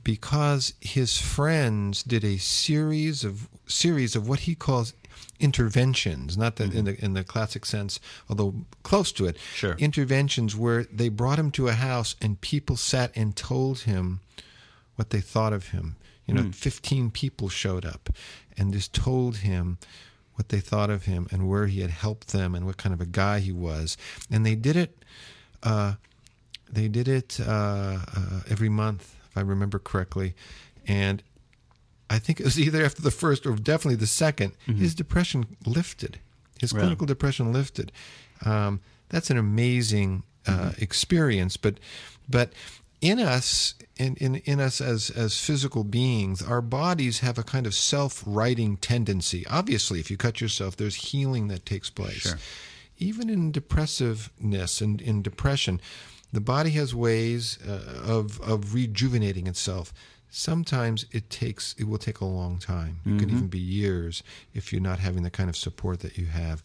because his friends did a series of series of what he calls interventions, not that in the in the classic sense, although close to it. Sure. Interventions where they brought him to a house and people sat and told him what they thought of him. You know, 15 people showed up and just told him what they thought of him and where he had helped them and what kind of a guy he was. And they did it. Uh, they did it uh, uh, every month, if I remember correctly. And I think it was either after the first or definitely the 2nd his depression lifted. His Really? clinical depression lifted. Um, that's an amazing uh, experience. But, but in us, in, in, in us as, as physical beings, our bodies have a kind of self-righting tendency. Obviously, if you cut yourself, there's healing that takes place. Sure. Even in depressiveness and in depression, the body has ways uh, of of rejuvenating itself. Sometimes it takes it will take a long time. It could even be years if you're not having the kind of support that you have.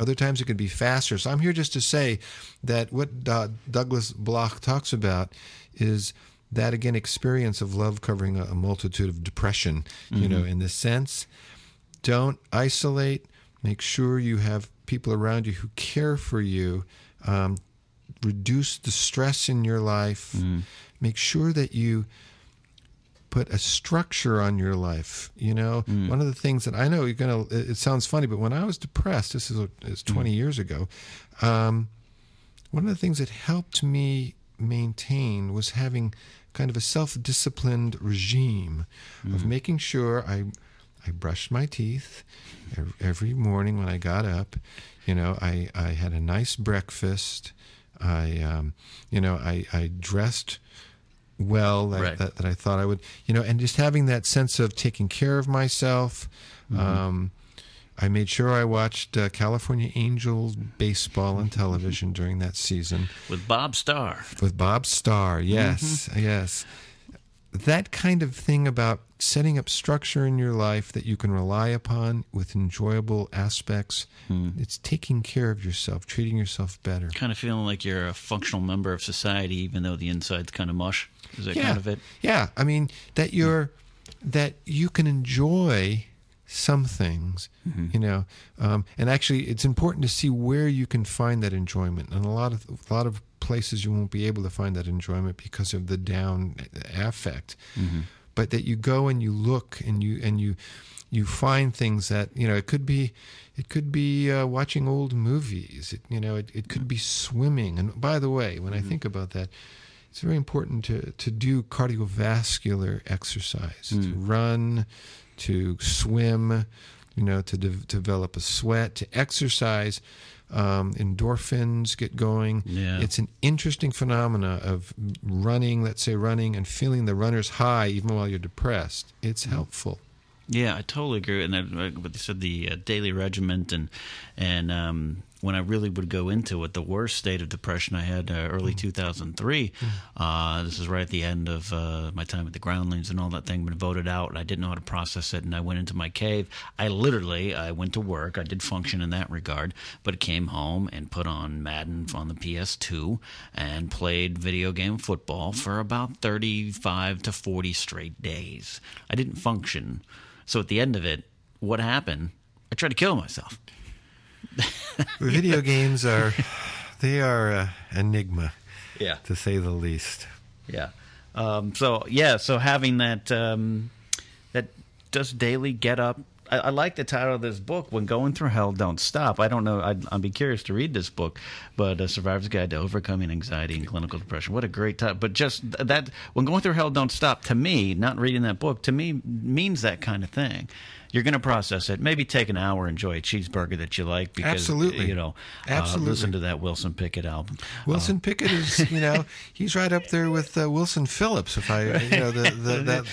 Other times it could be faster. So I'm here just to say that what uh, Douglas Bloch talks about is that again experience of love covering a, a multitude of depression. You know, in this sense, don't isolate. Make sure you have people around you who care for you. Um, reduce the stress in your life. Make sure that you put a structure on your life. You know, one of the things that I know you're gonna. It, it sounds funny, but when I was depressed, this is is 20 years ago. Um, one of the things that helped me maintain was having kind of a self-disciplined regime of making sure I I brushed my teeth every morning when I got up. You know, I, I had a nice breakfast. I um, you know I, I dressed well that, Right. that, that I thought I would. You know, and just having that sense of taking care of myself. Um, I made sure I watched uh, California Angels baseball on television during that season With Bob Starr. with Bob Starr. Yes, yes. That kind of thing about setting up structure in your life that you can rely upon with enjoyable aspects. It's taking care of yourself, treating yourself better. Kind of feeling like you're a functional member of society, even though the inside's kind of mush. Is that kind of it? Yeah, I mean that you're that you can enjoy some things, Mm-hmm. you know, um, and actually it's important to see where you can find that enjoyment. And a lot of a lot of places you won't be able to find that enjoyment because of the down affect. Mm-hmm. But that you go and you look and you and you you find things that you know it could be it could be uh, watching old movies it, you know it, it could be swimming and by the way when i think about that it's very important to, to do cardiovascular exercise to run to swim you know to de- develop a sweat to exercise. Um, endorphins get going. Yeah. it's an interesting phenomena of running let's say running and feeling the runner's high even while you're depressed. It's helpful. Yeah, I totally agree. And then, what they said, the uh, daily regiment and and um, when I really would go into it, the worst state of depression I had uh, early 2003. Uh, this is right at the end of uh, my time at the Groundlings and all that thing. Been voted out, and I didn't know how to process it. And I went into my cave. I literally, I went to work. I did function in that regard, but came home and put on Madden on the PS2 and played video game football for about 35 to 40 straight days. I didn't function. So at the end of it, what happened? I tried to kill myself. Video games are they are a enigma, Yeah. to say the least. Yeah. Um, so yeah, so having that um, that just daily get up. I, I like the title of this book. When going through hell, don't stop. I don't know. I'd, I'd be curious to read this book, but a survivor's guide to overcoming anxiety and clinical depression. What a great title! But just th- that when going through hell, don't stop. To me, not reading that book to me means that kind of thing. You're going to process it. Maybe take an hour, enjoy a cheeseburger that you like because Absolutely. you know, Absolutely. Uh, listen to that Wilson Pickett album. Wilson Pickett is, you know, he's right up there with uh, Wilson Phillips. If I, you know, the, the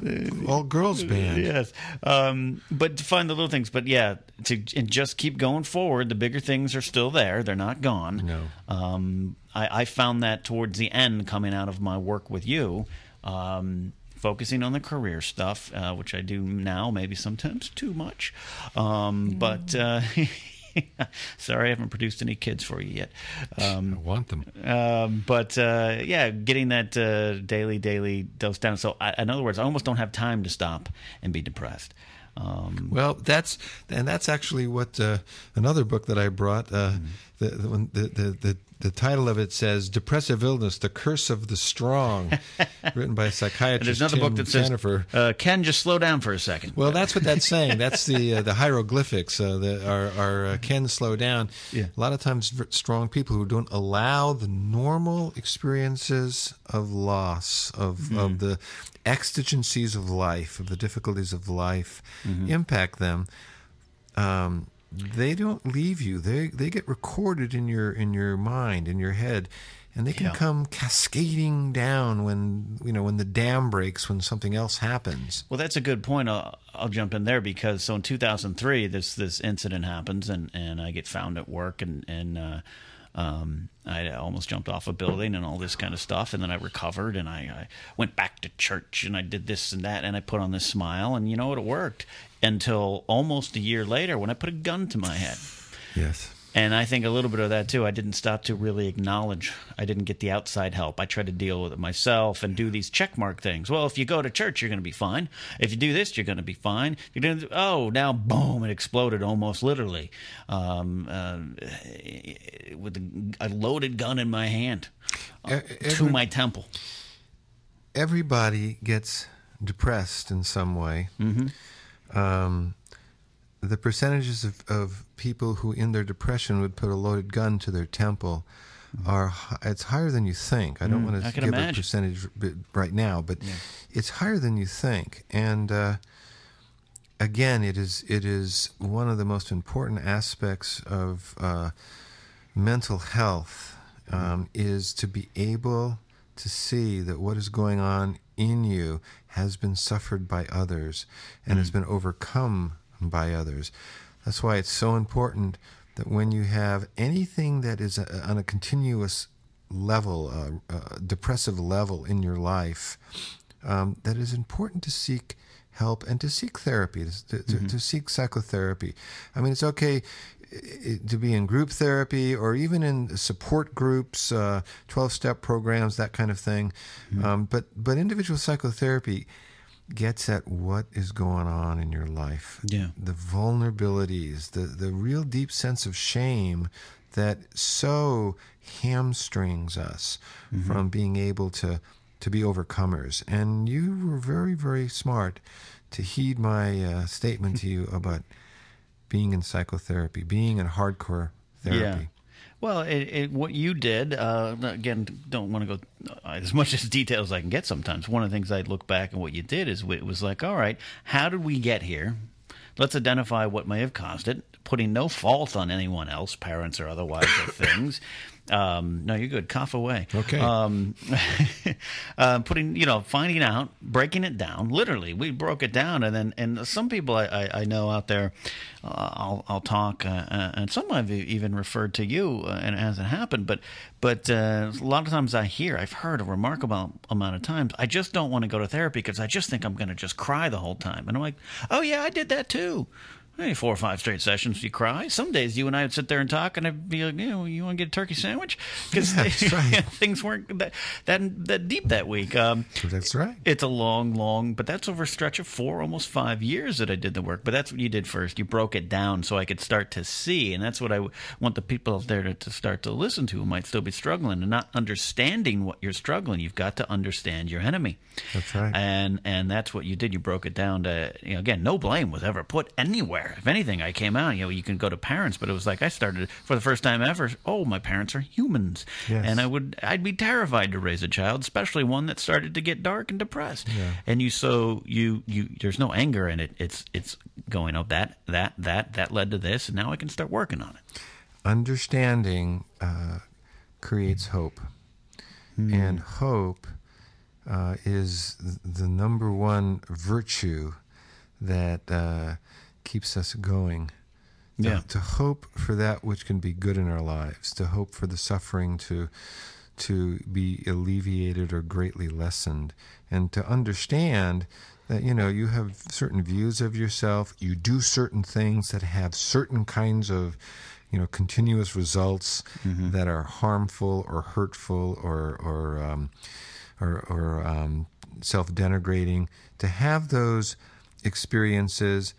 that all girls band. Yes, um, but to find the little things. But yeah, to and just keep going forward. The bigger things are still there; they're not gone. No. Um, I, I found that towards the end, coming out of my work with you. Um, Focusing on the career stuff, uh, which I do now, maybe sometimes too much. Um, But uh, sorry, I haven't produced any kids for you yet. Um, I want them. um, but uh, yeah, getting that uh, daily, daily dose down. So, I, in other words, I almost don't have time to stop and be depressed. Um, Well, that's and that's actually what uh, another book that I brought. Uh, the, the, one- the the the title of it says "Depressive Illness: The Curse of the Strong," written by psychiatrist there's another Tim book that says, Jennifer. uh, "Ken, just slow down for a second. Well, that's what that's saying. That's the uh, the hieroglyphics uh, that are are uh, can slow down. Yeah. A lot of times, strong people who don't allow the normal experiences of loss of Mm-hmm. of the exigencies of life, of the difficulties of life, Mm-hmm. impact them. Um, they don't leave you. They they get recorded in your in your mind, in your head. And they can Yeah. come cascading down when you know when the dam breaks, when something else happens. Well, that's a good point. I'll, I'll jump in there because so in 2003, this this incident happens, and, and I get found at work, and and uh, um, I almost jumped off a building and all this kind of stuff, and then I recovered, and I, I went back to church, and I did this and that, and I put on this smile, and you know what, it worked until almost a year later when I put a gun to my head. Yes. And I think a little bit of that too. I didn't stop to really acknowledge. I didn't get the outside help. I tried to deal with it myself and do these check mark things. Well, if you go to church, you're going to be fine. If you do this, you're going to be fine. You're going to oh now boom! It exploded almost literally um, uh, with a, a loaded gun in my hand uh, E- to my temple. everybody gets depressed in some way. Um, the percentages of, of people who, in their depression, would put a loaded gun to their temple are it's higher than you think. I don't want to give a percentage right now, but it's higher than you think. And uh, again, it is it is one of the most important aspects of uh, mental health um, is to be able to see that what is going on in you has been suffered by others and has been overcome by others. That's why it's so important that when you have anything that is a, on a continuous level, uh, uh, depressive level in your life, um, that is important to seek help and to seek therapy, to, to, to seek psychotherapy. I mean, it's okay to be in group therapy or even in support groups, uh, 12 step programs, that kind of thing. Um, but, but individual psychotherapy gets at what is going on in your life. Yeah. The vulnerabilities, the, the real deep sense of shame that so hamstrings us from being able to, to be overcomers. And you were very, very smart to heed my uh, statement to you about being in psychotherapy, being in hardcore therapy. Well, it, it, what you did, uh, again, don't want to go uh, as much as detail as I can get sometimes. One of the things I look back and what you did is it was like, all right, how did we get here? Let's identify what may have caused it, putting no fault on anyone else, parents or otherwise, or things. Um, no, you're good. Cough away. Okay. Um, uh, putting, you know, finding out, breaking it down. Literally, we broke it down, and then and some people I, I, I know out there, uh, I'll I'll talk, uh, uh, and some I've even referred to you, uh, and it hasn't happened, but but uh, a lot of times I hear, I've heard a remarkable amount of times, I just don't want to go to therapy because I just think I'm going to just cry the whole time, and I'm like, oh yeah, I did that too. Hey, four or five straight sessions, you cry. Some days you and I would sit there and talk, and I'd be like, you know, you want to get a turkey sandwich? Because Yeah, right. things weren't that, that that deep that week. Um, That's right. it's a long, long, but that's over a stretch of four, almost five years that I did the work. But that's what you did first. You broke it down so I could start to see, and that's what I w- want the people out there to, to start to listen to who might still be struggling and not understanding what you're struggling. You've got to understand your enemy. That's right. And and that's what you did. You broke it down to you know, again, no blame was ever put anywhere. If anything, I came out. You know, you can go to parents, but it was like I started for the first time ever. Oh, my parents are humans, Yes. and I would I'd be terrified to raise a child, especially one that started to get dark and depressed. Yeah. And you so you you there's no anger in it. It's it's going up that that that that led to this, and now I can start working on it. understanding uh, creates hope, and hope uh, is the number one virtue that uh, keeps us going. To- Yeah. To, hope for that which can be good in our lives, to hope for the suffering to to be alleviated or greatly lessened, and to understand that you know you have certain views of yourself, you do certain things that have certain kinds of you know continuous results that are harmful or hurtful or or um, or, or um, self-denigrating. To have those experiences.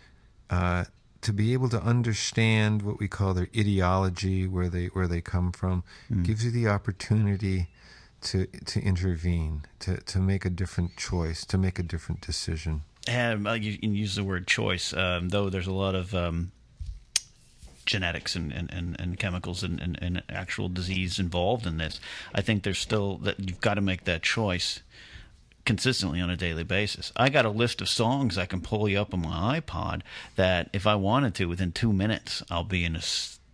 Uh, to be able to understand what we call their etiology, where they where they come from, gives you the opportunity to to intervene, to to make a different choice, to make a different decision. And uh, you, you use the word choice, um, though there's a lot of um, genetics and, and, and, and chemicals and, and, and actual disease involved in this. I think there's still that you've got to make that choice consistently on a daily basis. I got a list of songs I can pull you up on my iPod that if I wanted to, within two minutes, I'll be in a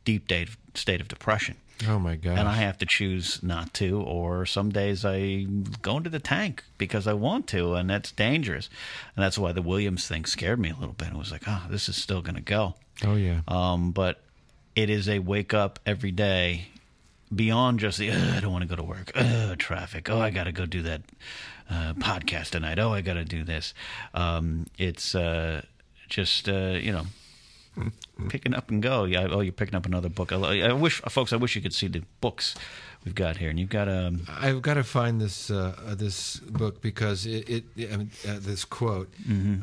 deep state state of depression. Oh my gosh! And I have to choose not to, or some days I go into the tank because I want to, and that's dangerous. And that's why the Williams thing scared me a little bit. It was like, oh, this is still going to go. oh yeah. Um, but it is a wake up every day beyond just the, I don't want to go to work, Ugh, traffic, oh, I got to go do that uh, podcast tonight, oh, I got to do this. Um, it's uh, just, uh, you know, picking up and go. Yeah, oh, you're picking up another book. I, I wish, folks, I wish you could see the books we've got here. And you've got um, I've got to find this uh, uh, this book because it, it uh, this quote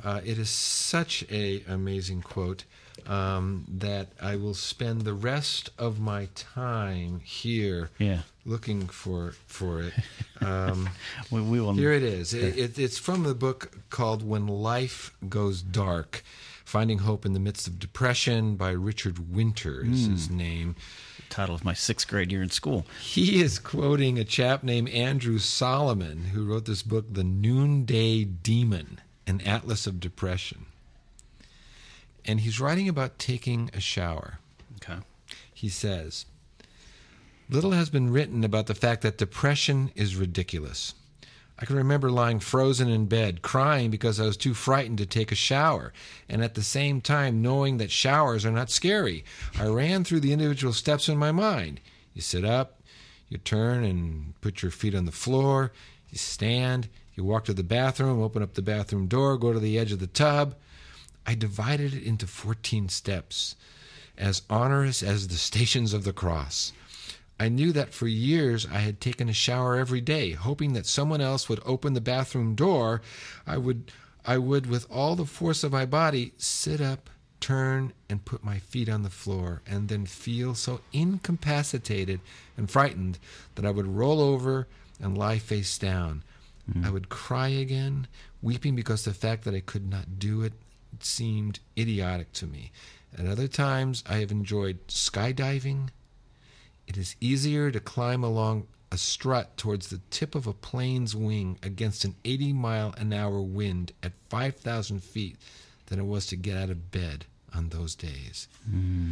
uh, it is such a amazing quote um, that I will spend the rest of my time here Yeah. Looking for for it. Um, we, we will. here it is. It, it, it's from the book called "When Life Goes Dark." Finding Hope in the Midst of Depression by Richard Winter is his name. title of my sixth grade year in school. He is quoting a chap named Andrew Solomon, who wrote this book, The Noonday Demon An Atlas of Depression. And he's writing about taking a shower. Okay. He says, Little has been written about the fact that depression is ridiculous. I can remember lying frozen in bed, crying because I was too frightened to take a shower, and at the same time knowing that showers are not scary. I ran through the individual steps in my mind. You sit up, you turn and put your feet on the floor, you stand, you walk to the bathroom, open up the bathroom door, go to the edge of the tub. I divided it into 14 steps, as onerous as the stations of the cross. I knew that for years I had taken a shower every day, hoping that someone else would open the bathroom door. I would I would with all the force of my body sit up, turn and put my feet on the floor and then feel so incapacitated and frightened that I would roll over and lie face down. Mm. I would cry again, weeping because the fact that I could not do it seemed idiotic to me. At other times I have enjoyed skydiving, it is easier to climb along a strut towards the tip of a plane's wing against an 80 mile an hour wind at 5,000 feet than it was to get out of bed on those days. Hmm.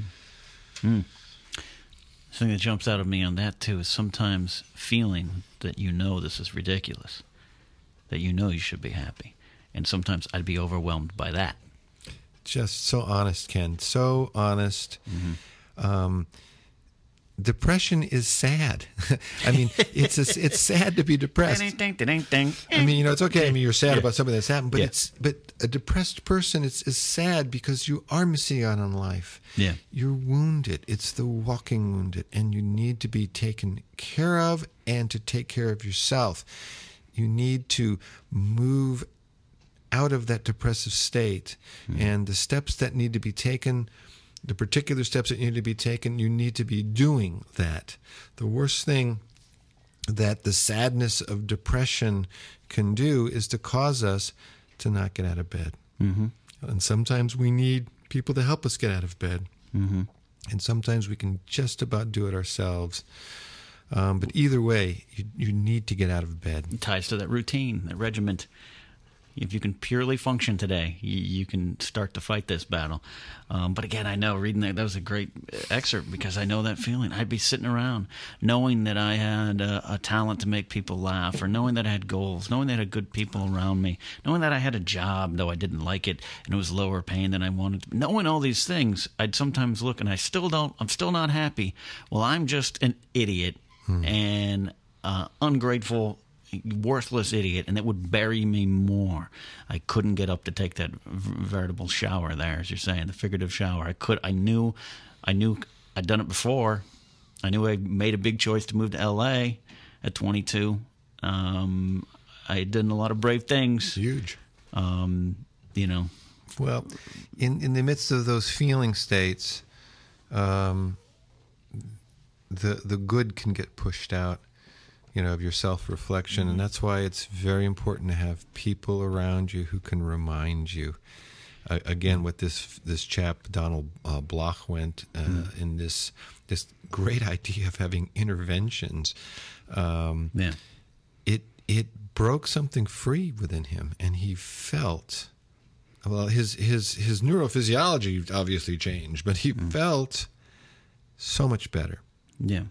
Hmm. Something that jumps out of me on that too is sometimes feeling that you know this is ridiculous, that you know you should be happy, and sometimes I'd be overwhelmed by that. Just so honest, Ken. So honest. Mm-hmm. Um, depression is sad. I mean, it's a, it's sad to be depressed. I mean, you know, it's okay. I mean, you're sad about something that's happened, but Yeah. it's but a depressed person is, is sad because you are missing out on life. Yeah. You're wounded. It's the walking wounded, and you need to be taken care of and to take care of yourself. You need to move out of that depressive state, hmm. and the steps that need to be taken. The particular steps that need to be taken, you need to be doing that. The worst thing that the sadness of depression can do is to cause us to not get out of bed. Mm-hmm. And sometimes we need people to help us get out of bed. Mm-hmm. And sometimes we can just about do it ourselves. Um, but either way, you, you need to get out of bed. It ties to that routine, that regiment. If you can purely function today, you, you can start to fight this battle. Um, but again, I know reading that that was a great excerpt because I know that feeling. I'd be sitting around knowing that I had a, a talent to make people laugh, or knowing that I had goals, knowing that I had good people around me, knowing that I had a job though I didn't like it and it was lower paying than I wanted. Knowing all these things, I'd sometimes look and I still don't. I'm still not happy. Well, I'm just an idiot and uh, ungrateful worthless idiot and it would bury me more. I couldn't get up to take that veritable shower there as you're saying the figurative shower. I could i knew i knew i'd done it before. I knew i made a big choice to move to la at 22 um, i had done a lot of brave things. Huge. um, you know. Well, in, in the midst of those feeling states, um, the the good can get pushed out, you know, of your self reflection, and that's why it's very important to have people around you who can remind you. Uh, again, with this this chap Donald uh, Bloch went uh, in this this great idea of having interventions. Um, yeah it it broke something free within him, and he felt. Well, his his his neurophysiology obviously changed, but he felt so much better. Yeah.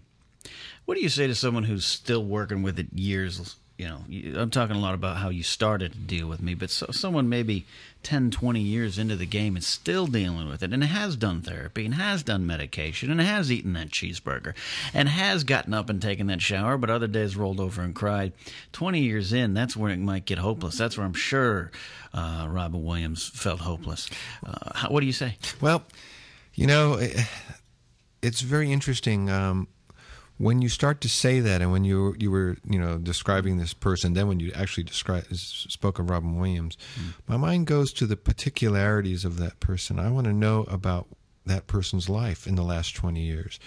What do you say to someone who's still working with it years? You know, I'm talking a lot about how you started to deal with me, but so, someone maybe 10, 20 years into the game is still dealing with it and has done therapy and has done medication and has eaten that cheeseburger and has gotten up and taken that shower, but other days rolled over and cried. 20 years in, that's where it might get hopeless. That's where I'm sure uh, Robin Williams felt hopeless. Uh, how, what do you say? Well, you know, it's very interesting um, when you start to say that, and when you you were you know describing this person, then when you actually describe spoke of Robin Williams, my mind goes to the particularities of that person. I want to know about that person's life in the last twenty years.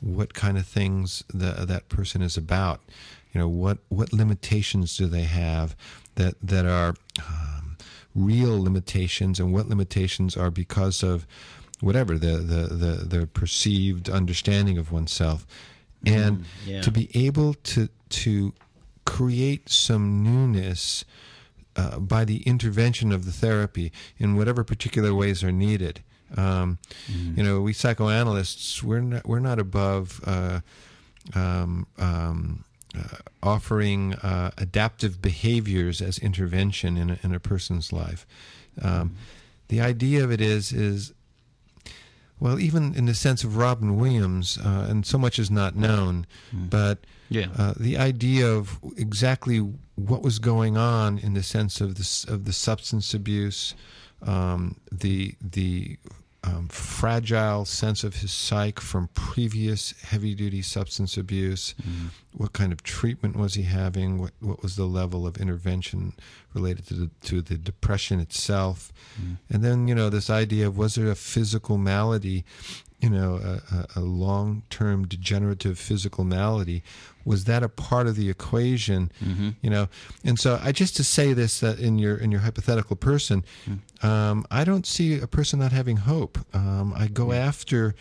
What kind of things the, that person is about? You know, what what limitations do they have that that are um, real limitations, and what limitations are because of whatever the the the, the perceived understanding of oneself, and yeah. to be able to to create some newness uh, by the intervention of the therapy in whatever particular ways are needed. Um, You know, we psychoanalysts we're not we're not above. Uh, um, um, uh, offering uh, adaptive behaviors as intervention in a, in a person's life. Um, The idea of it is is well, even in the sense of Robin Williams, uh, and so much is not known, but Yeah. uh, the idea of exactly what was going on in the sense of the of the substance abuse, um, the the um, fragile sense of his psyche from previous heavy duty substance abuse. What kind of treatment was he having? What what was the level of intervention related to the to the depression itself? And then you know this idea of was there a physical malady? You know, a, a, long term degenerative physical malady. Was that a part of the equation? You know, and so I just to say this that in your in your hypothetical person, um, I don't see a person not having hope. Um, I go after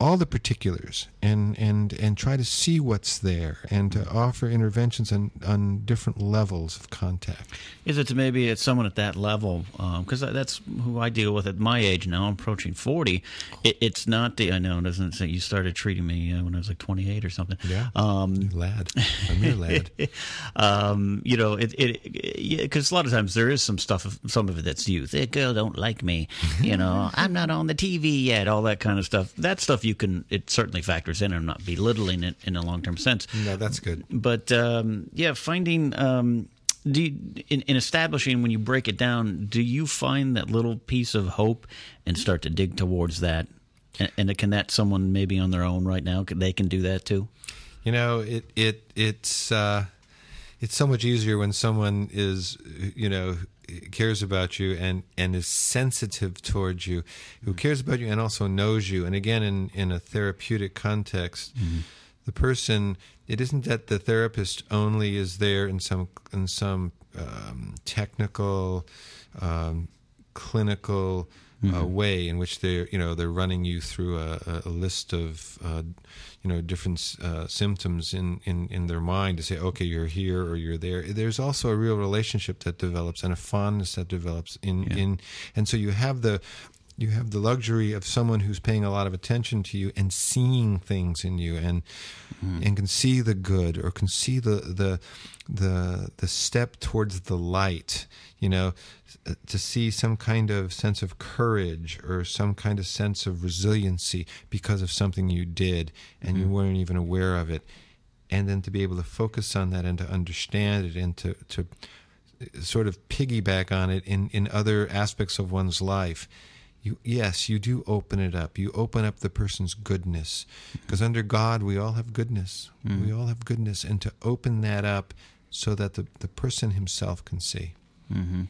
all the particulars and and and try to see what's there and to offer interventions on on different levels of contact. Is it maybe it's someone at that level? Because um, that's who I deal with at my age now. I'm approaching 40. It, it's not the I know doesn't say you started treating me uh, when I was like 28 or something. Yeah, um, lad, I'm your lad. um, you know, it because yeah, a lot of times there is some stuff, some of it that's youth. That girl don't like me. You know, I'm not on the TV yet. All that kind of stuff. That stuff you can it certainly factors in. I'm not belittling it in a long term sense. No, that's good. But um, yeah, finding. Um, do you, in, in, establishing when you break it down, do you find that little piece of hope and start to dig towards that? And, and can that someone maybe on their own right now? They can do that too. You know, it it it's uh, it's so much easier when someone is you know cares about you and and is sensitive towards you, who cares about you and also knows you. And again, in in a therapeutic context, mm-hmm. the person it isn't that the therapist only is there in some in some um, technical, um, clinical mm-hmm. uh, way in which they're you know they're running you through a, a list of uh, you know different uh, symptoms in, in in their mind to say okay you're here or you're there. There's also a real relationship that develops and a fondness that develops in yeah. in and so you have the you have the luxury of someone who's paying a lot of attention to you and seeing things in you and mm. and can see the good or can see the the the the step towards the light you know to see some kind of sense of courage or some kind of sense of resiliency because of something you did and mm-hmm. you weren't even aware of it and then to be able to focus on that and to understand it and to to sort of piggyback on it in in other aspects of one's life you yes you do open it up. You open up the person's goodness. Because under god we all have goodness. Mm. we all have goodness. And to open that up so that the, the person himself can see. Mm-hmm.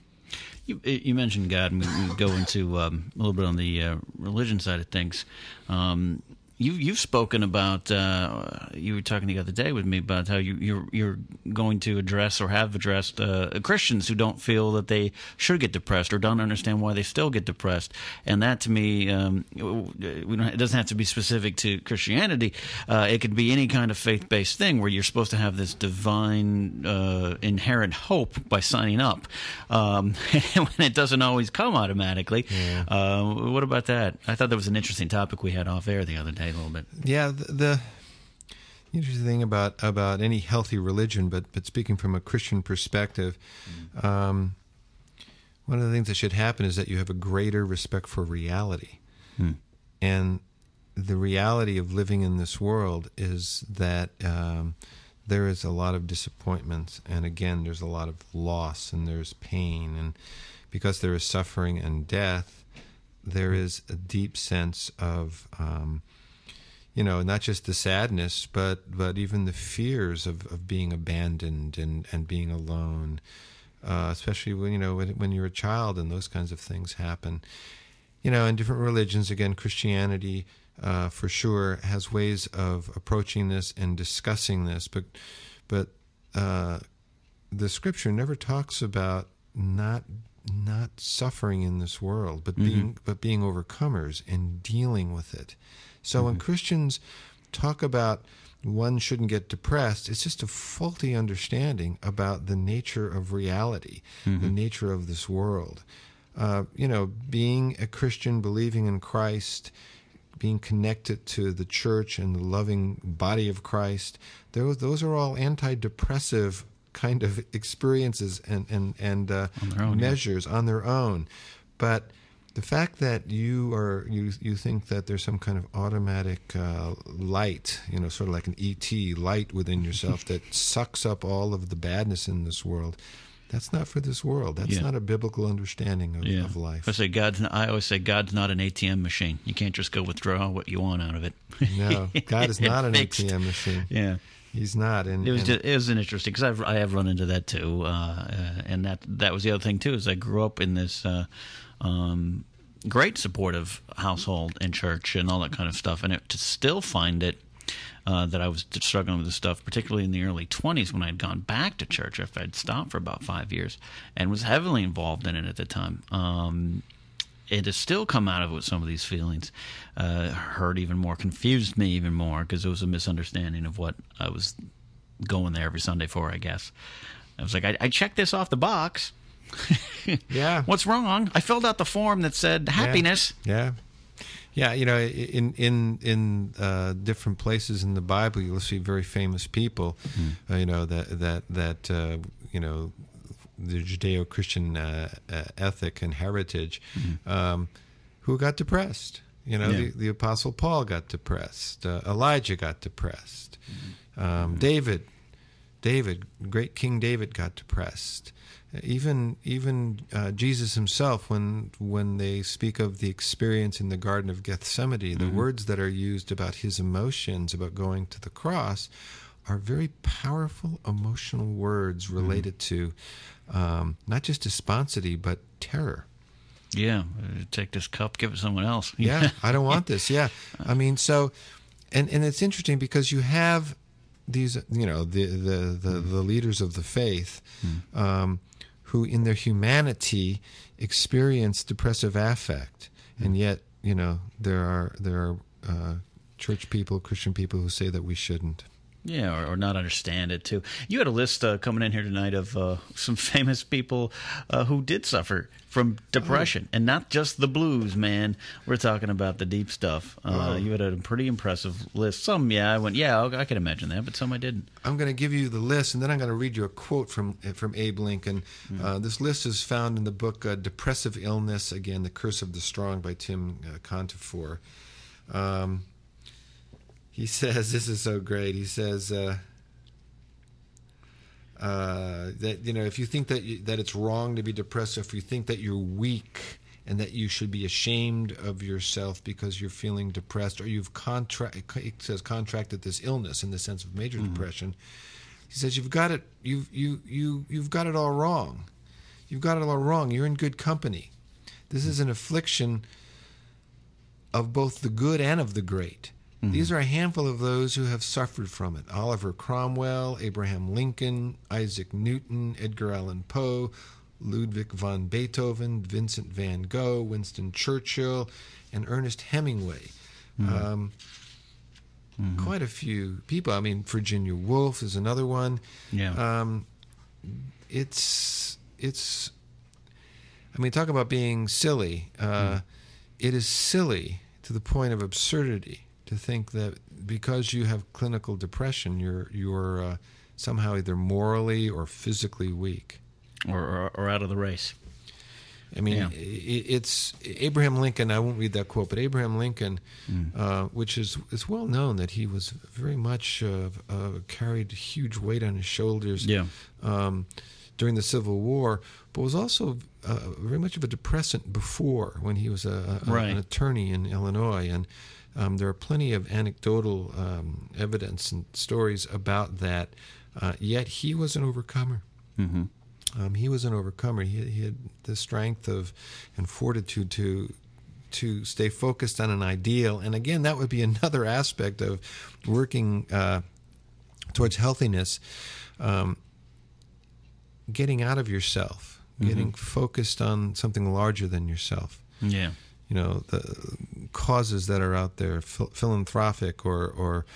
you, you, mentioned god and we, we go into um, a little bit on the uh, religion side of things. Um, you you've spoken about uh, you were talking the other day with me about how you you're you're going to address or have addressed uh, Christians who don't feel that they should get depressed or don't understand why they still get depressed, and that to me, um, it doesn't have to be specific to Christianity. Uh, it could be any kind of faith based thing where you're supposed to have this divine uh, inherent hope by signing up, um, and it doesn't always come automatically. Yeah. Uh, what about that? I thought that was an interesting topic we had off air the other day a little bit. Yeah, the, the interesting thing about about any healthy religion, but but speaking from a Christian perspective, mm-hmm. um, one of the things that should happen is that you have a greater respect for reality, hmm. and the reality of living in this world is that. Um, there is a lot of disappointments, and again, there's a lot of loss, and there's pain, and because there is suffering and death, there is a deep sense of um, you know, not just the sadness, but but even the fears of, of being abandoned and, and being alone, uh, especially when you know when, when you're a child and those kinds of things happen. You know, in different religions, again, Christianity uh, for sure has ways of approaching this and discussing this, but but uh, the Scripture never talks about not not suffering in this world, but mm-hmm. being but being overcomers and dealing with it. So mm-hmm. when Christians talk about one shouldn't get depressed, it's just a faulty understanding about the nature of reality, mm-hmm. the nature of this world. Uh, you know, being a Christian, believing in Christ, being connected to the church and the loving body of Christ, those, those are all antidepressive kind of experiences and, and, and uh, on own, measures yeah. on their own. But the fact that you are you you think that there's some kind of automatic uh, light, you know, sort of like an ET light within yourself that sucks up all of the badness in this world. That's not for this world. That's yeah. not a biblical understanding of, yeah. of, life. I say God's. Not, I always say God's not an ATM machine. You can't just go withdraw what you want out of it. no, God is not an ATM machine. Yeah. He's not, and it was and, just, it was an interesting because I have run into that too, uh, uh, and that that was the other thing too. Is I grew up in this uh, um, great supportive household and church and all that kind of stuff, and it, to still find it uh, that I was struggling with this stuff, particularly in the early 20s when I had gone back to church after I'd stopped for about five years and was heavily involved in it at the time. Um, it has still come out of it with some of these feelings. Uh, hurt even more, confused me even more because it was a misunderstanding of what I was going there every Sunday for. I guess I was like, I, I checked this off the box. Yeah. What's wrong? I filled out the form that said happiness. Yeah. Yeah, you know, in in in uh, different places in the Bible, you'll see very famous people, uh, you know that that that uh, you know the Judeo-Christian uh, uh, ethic and heritage, um, who got depressed. You know, Yeah. the, the Apostle Paul got depressed. Uh, Elijah got depressed. Um, David, David, great King David got depressed. Even even uh, Jesus himself, when when they speak of the experience in the Garden of Gethsemane, the words that are used about his emotions about going to the cross are very powerful emotional words related to um, not just despondency but terror. Yeah, uh, take this cup, give it to someone else. yeah i don't want this yeah. I mean so and and it's interesting because you have these you know the the the, the leaders of the faith um, who in their humanity experience depressive affect. And yet you know there are there are uh, church people christian people who say that we shouldn't Yeah, or, or not understand it too. You had a list uh, coming in here tonight of uh, some famous people uh, who did suffer from depression, and not just the blues, man. We're talking about the deep stuff. Uh, You had a pretty impressive list. Some, yeah, I went, yeah, I can imagine that, but some I didn't. I'm going to give you the list, and then I'm going to read you a quote from from Abe Lincoln. Uh, this list is found in the book uh, "Depressive Illness." Again, "The Curse of the Strong" by Tim uh, Cantopher. Um, he says, "This is so great." He says uh, uh, that you know, if you think that you, that it's wrong to be depressed, if you think that you're weak and that you should be ashamed of yourself because you're feeling depressed, or you've contract, it says contracted this illness in the sense of major depression. He says you've got it, you've you you you've got it all wrong. You've got it all wrong. You're in good company. This is an affliction of both the good and of the great. These are a handful of those who have suffered from it Oliver Cromwell, Abraham Lincoln, Isaac Newton, Edgar Allan Poe, Ludwig von Beethoven, Vincent van Gogh, Winston Churchill, and Ernest Hemingway. Um, Quite a few people. I mean, Virginia Woolf is another one. Yeah. Um, it's it's. I mean, talk about being silly. Uh, it is silly to the point of absurdity to think that because you have clinical depression, you're you're uh, somehow either morally or physically weak. or, or, or out of the race. I mean, Yeah. it's Abraham Lincoln. I won't read that quote, but Abraham Lincoln, uh, which is is well known that he was very much uh, uh, carried huge weight on his shoulders. Yeah. Um, during the Civil War, but was also uh, very much of a depressant before when he was a, a- Right. an attorney in Illinois, and um, there are plenty of anecdotal um, evidence and stories about that. Uh, yet he was an overcomer. Mm-hmm. Um, he was an overcomer. He, he had the strength of and fortitude to to stay focused on an ideal. And again, that would be another aspect of working uh, towards healthiness. Um, getting out of yourself, getting focused on something larger than yourself. Yeah. You know, the causes that are out there, phil- philanthropic or, or,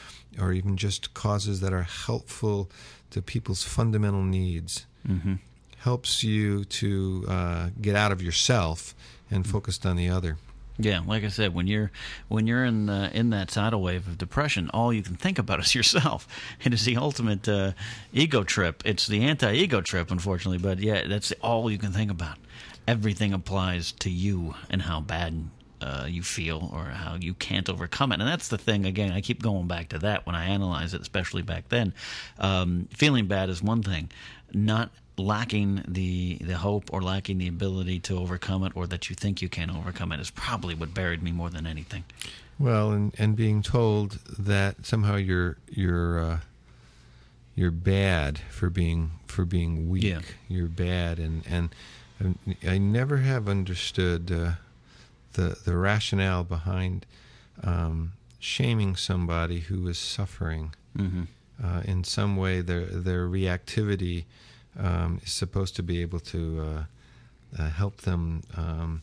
or even just causes that are helpful to people's fundamental needs, Mm-hmm. helps you to uh, get out of yourself and focused on the other. Yeah, like I said, when you're when you're in uh, in that tidal wave of depression, all you can think about is yourself. It is the ultimate uh, ego trip. It's the anti-ego trip, unfortunately. But yeah, that's all you can think about. Everything applies to you and how bad uh, you feel or how you can't overcome it. And that's the thing. Again, I keep going back to that when I analyze it, especially back then. Um, feeling bad is one thing. Not lacking the the hope or lacking the ability to overcome it or that you think you can overcome it is probably what buried me more than anything. Well, and, and being told that somehow you're you're uh, you're bad for being for being weak. Yeah. You're bad, and and, and I never have understood uh, the the rationale behind um, shaming somebody who is suffering. Mm-hmm. Uh, in some way, their their reactivity um, is supposed to be able to uh, uh, help them um,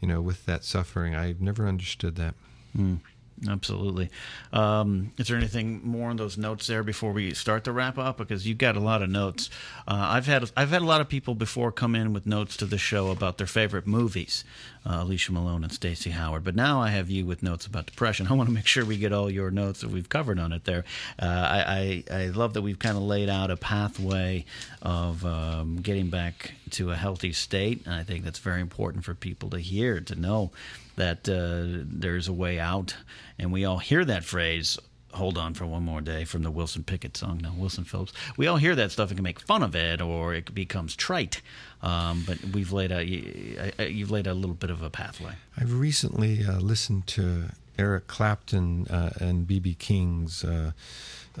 you know, with that suffering. I've never understood that. Mm. Absolutely. Um, is there anything more on those notes there before we start to wrap up? Because you've got a lot of notes. Uh, I've had I've had a lot of people before come in with notes to the show about their favorite movies, uh, Alicia Malone and Stacey Howard. But now I have you with notes about depression. I want to make sure we get all your notes that we've covered on it there. Uh, I, I, I love that we've kind of laid out a pathway of um, getting back to a healthy state, and I think that's very important for people to hear to know that uh, there's a way out. And we all hear that phrase, hold on for one more day from the Wilson Pickett song. Now, Wilson Phillips. We all hear that stuff and can make fun of it or it becomes trite. Um, but we've laid out, you've laid out a little bit of a pathway. I've recently uh, listened to Eric Clapton uh, and B.B. King's uh,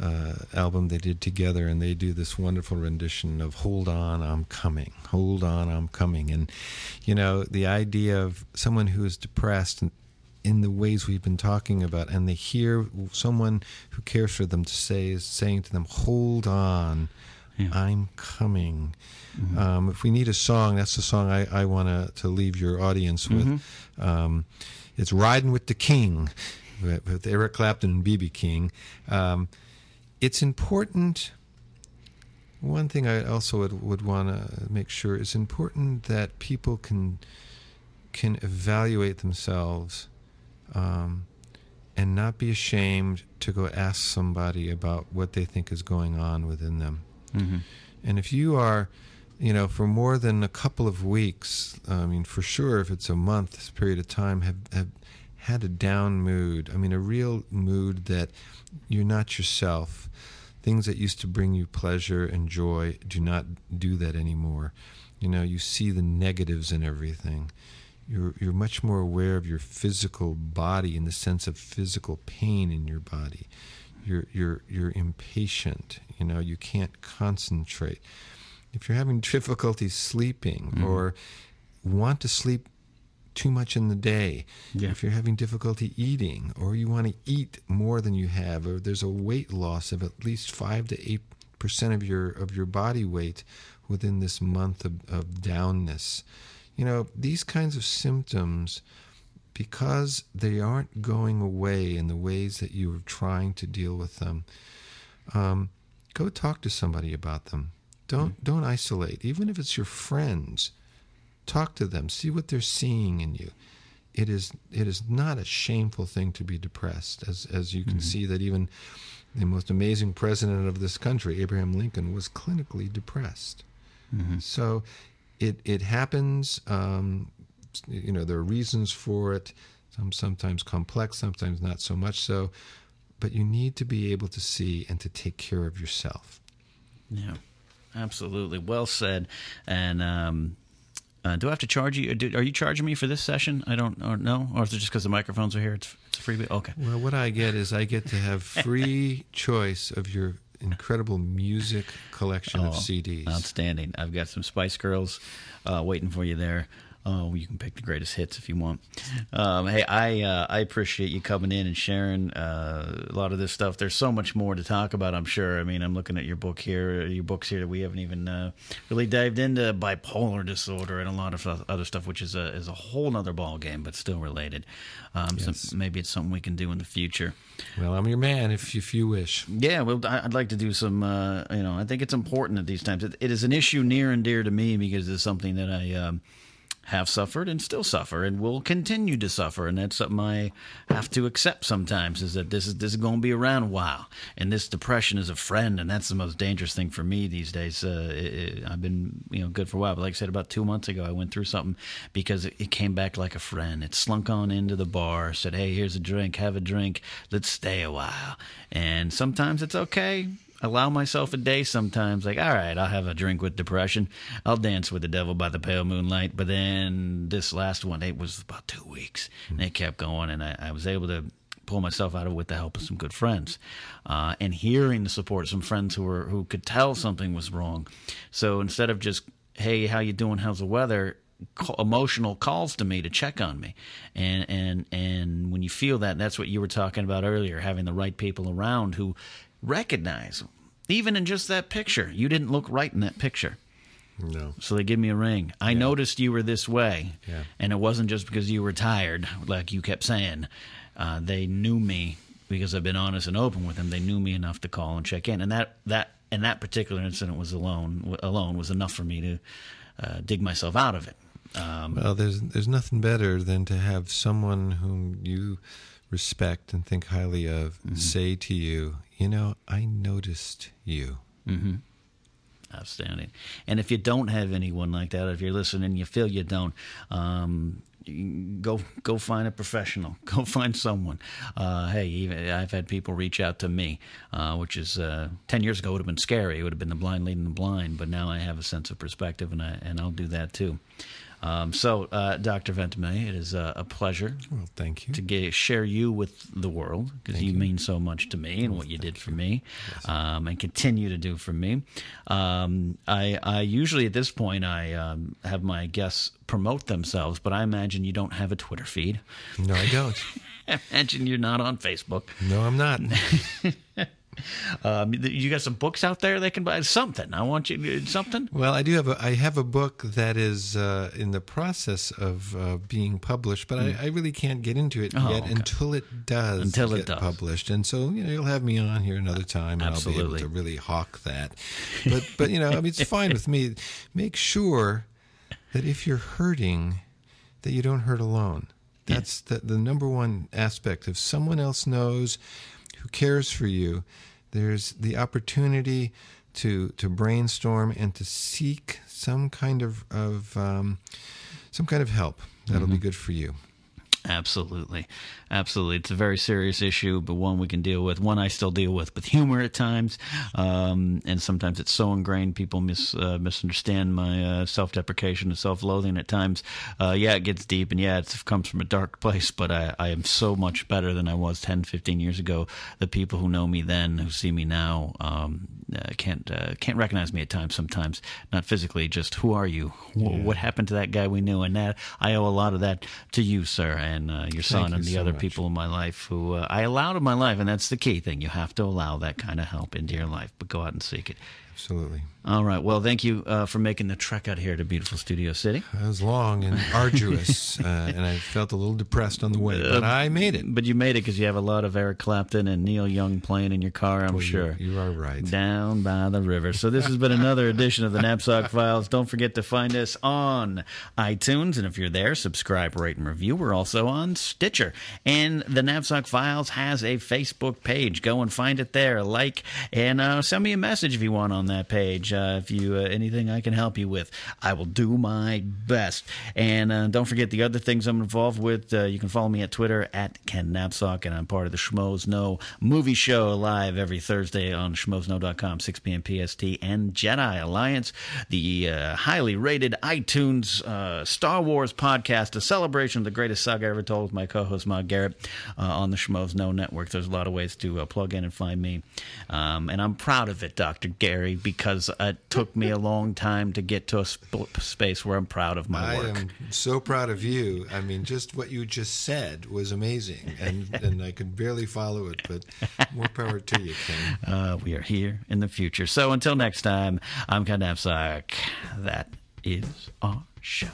uh, album they did together, and they do this wonderful rendition of "Hold On, I'm Coming." Hold on, I'm coming. And you know, the idea of someone who is depressed and in the ways we've been talking about, and they hear someone who cares for them to say is saying to them, "Hold on, yeah. I'm coming." Mm-hmm. Um, if we need a song, that's the song I, I want to leave your audience with. Mm-hmm. Um, it's "Riding with the King" with, Eric Clapton and BB King. Um, it's important. One thing I also would, would want to make sure is important that people can can evaluate themselves um, and not be ashamed to go ask somebody about what they think is going on within them. Mm-hmm. And if you are, you know, for more than a couple of weeks, I mean, for sure, if it's a month this period of time, have, have had a down mood, I mean, a real mood that you're not yourself, things that used to bring you pleasure and joy do not do that anymore. You know, you see the negatives in everything. You're you're much more aware of your physical body in the sense of physical pain in your body. You're you're you're impatient. You know, you can't concentrate. If you're having difficulty sleeping mm-hmm. or want to sleep too much in the day, yeah. if you're having difficulty eating, or you want to eat more than you have, or there's a weight loss of at least five to eight percent of your of your body weight within this month of, of downness. You know, these kinds of symptoms, because they aren't going away in the ways that you are trying to deal with them, um, go talk to somebody about them. Don't mm-hmm. don't isolate, even if it's your friends talk to them see what they're seeing in you it is it is not a shameful thing to be depressed as as you can mm-hmm. see that even the most amazing president of this country Abraham Lincoln was clinically depressed mm-hmm. so it it happens um, you know there are reasons for it some sometimes complex sometimes not so much so but you need to be able to see and to take care of yourself yeah absolutely well said and um uh, do I have to charge you? Do, are you charging me for this session? I don't or no, or is it just because the microphones are here? It's, it's a free. Okay. Well, what I get is I get to have free choice of your incredible music collection oh, of CDs. Outstanding. I've got some Spice Girls uh, waiting for you there. Oh, you can pick the greatest hits if you want. Um, hey, I uh, I appreciate you coming in and sharing uh, a lot of this stuff. There's so much more to talk about. I'm sure. I mean, I'm looking at your book here, your books here that we haven't even uh, really dived into bipolar disorder and a lot of other stuff, which is a is a whole other ball game, but still related. Um, yes. So maybe it's something we can do in the future. Well, I'm your man if if you wish. Yeah, well, I'd like to do some. Uh, you know, I think it's important at these times. It, it is an issue near and dear to me because it's something that I. Um, have suffered and still suffer and will continue to suffer. And that's something I have to accept sometimes is that this is this is going to be around a while. And this depression is a friend and that's the most dangerous thing for me these days. Uh, it, it, I've been you know good for a while but like I said about two months ago I went through something because it, it came back like a friend. It slunk on into the bar said hey here's a drink. Have a drink. Let's stay a while. And sometimes it's okay allow myself a day sometimes like all right i'll have a drink with depression. I'll dance with the devil by the pale moonlight. But then this last one it was about two weeks and it kept going and i, I was able to pull myself out of it with the help of some good friends uh, and hearing the support some friends who were who could tell something was wrong. So instead of just hey how you doing? How's the weather? Emotional calls to me to check on me. And and and when you feel that that's what you were talking about earlier having the right people around who recognize, even in just that picture, you didn't look right in that picture. No. So they give me a ring. I noticed you were this way, Yeah. and it wasn't just because you were tired, like you kept saying. Uh, they knew me because I've been honest and open with them. They knew me enough to call and check in, and that that and that particular incident was alone alone was enough for me to uh, dig myself out of it. Um, Well, there's there's nothing better than to have someone whom you respect and think highly of say to you, you know, I noticed you. Mm-hmm. Outstanding. And if you don't have anyone like that, if you're listening, you feel you don't, um, go go find a professional. Go find someone. Uh, hey, even I've had people reach out to me, uh, which is uh, ten years ago would have been scary. It would have been the blind leading the blind. But now I have a sense of perspective, and I and I'll do that too. Um, so, uh, Dr. Ventime, it is uh, a pleasure Well, thank you. to get, share you with the world because you, mean so much to me and what you did for me um, and continue to do for me. Um, I, I usually at this point I um, have my guests promote themselves, but I imagine you don't have a Twitter feed. No, I don't. I imagine you're not on Facebook. No, I'm not. Um, you got some books out there they can buy something. I want you something. Well, I do have a I have a book that is uh, in the process of uh, being published, but I, I really can't get into it Oh, yet okay. until it does Until it get does. published. And so you know you'll have me on here another time, and I'll be Absolutely. able to really hawk that. But but you know I mean it's fine with me. Make sure that if you're hurting, that you don't hurt alone. That's the the number one aspect. If someone else knows who cares for you, there's the opportunity to to brainstorm and to seek some kind of of um, some kind of help. That'll be good for you. Absolutely. Absolutely. It's a very serious issue, but one we can deal with. One I still deal with with humor at times. Um, and sometimes it's so ingrained people mis, uh, misunderstand my uh, self deprecation and self loathing at times. Uh, yeah, it gets deep and yeah, it comes from a dark place, but I, I am so much better than I was 10, 15 years ago. The people who know me then, who see me now, um, uh, can't uh, can't recognize me at times. Sometimes not physically, just who are you? Wh- What happened to that guy we knew? And that I owe a lot of that to you, sir, and uh, your son, you and the so other much. people in my life who uh, I allowed in my life, and that's the key thing. You have to allow that kind of help into your life, but go out and seek it. Absolutely. All right. Well, thank you uh, for making the trek out here to beautiful Studio City. It was long and arduous, uh, and I felt a little depressed on the way, but I made it. But you made it because you have a lot of Eric Clapton and Neil Young playing in your car, I'm Well, you- sure. you are right. Down by the river. So this has been another edition of the Napzok Files. Don't forget to find us on iTunes, and if you're there, subscribe, rate, and review. We're also on Stitcher, and the Napzok Files has a Facebook page. Go and find it there, like, and uh, send me a message if you want on that page. Uh, if you uh, anything I can help you with, I will do my best. And uh, don't forget the other things I'm involved with. Uh, you can follow me at Twitter at Ken Napzok, and I'm part of the Schmoes Know movie show live every Thursday on schmoesknow.com, 6 p.m. PST, and Jedi Alliance, the uh, highly rated iTunes uh, Star Wars podcast, a celebration of the greatest saga ever told with my co-host Maude Garrett on the Schmoes Know network. There's a lot of ways to plug in and find me, um, and I'm proud of it, Dr. Gary, because it took me a long time to get to a sp- space where I'm proud of my I work. am so proud of you. I mean, just what you just said was amazing, and and I could barely follow it. But more power to you, Ken. Uh, we are here in the future. So until next time, I'm Ken Napzok. That is our show.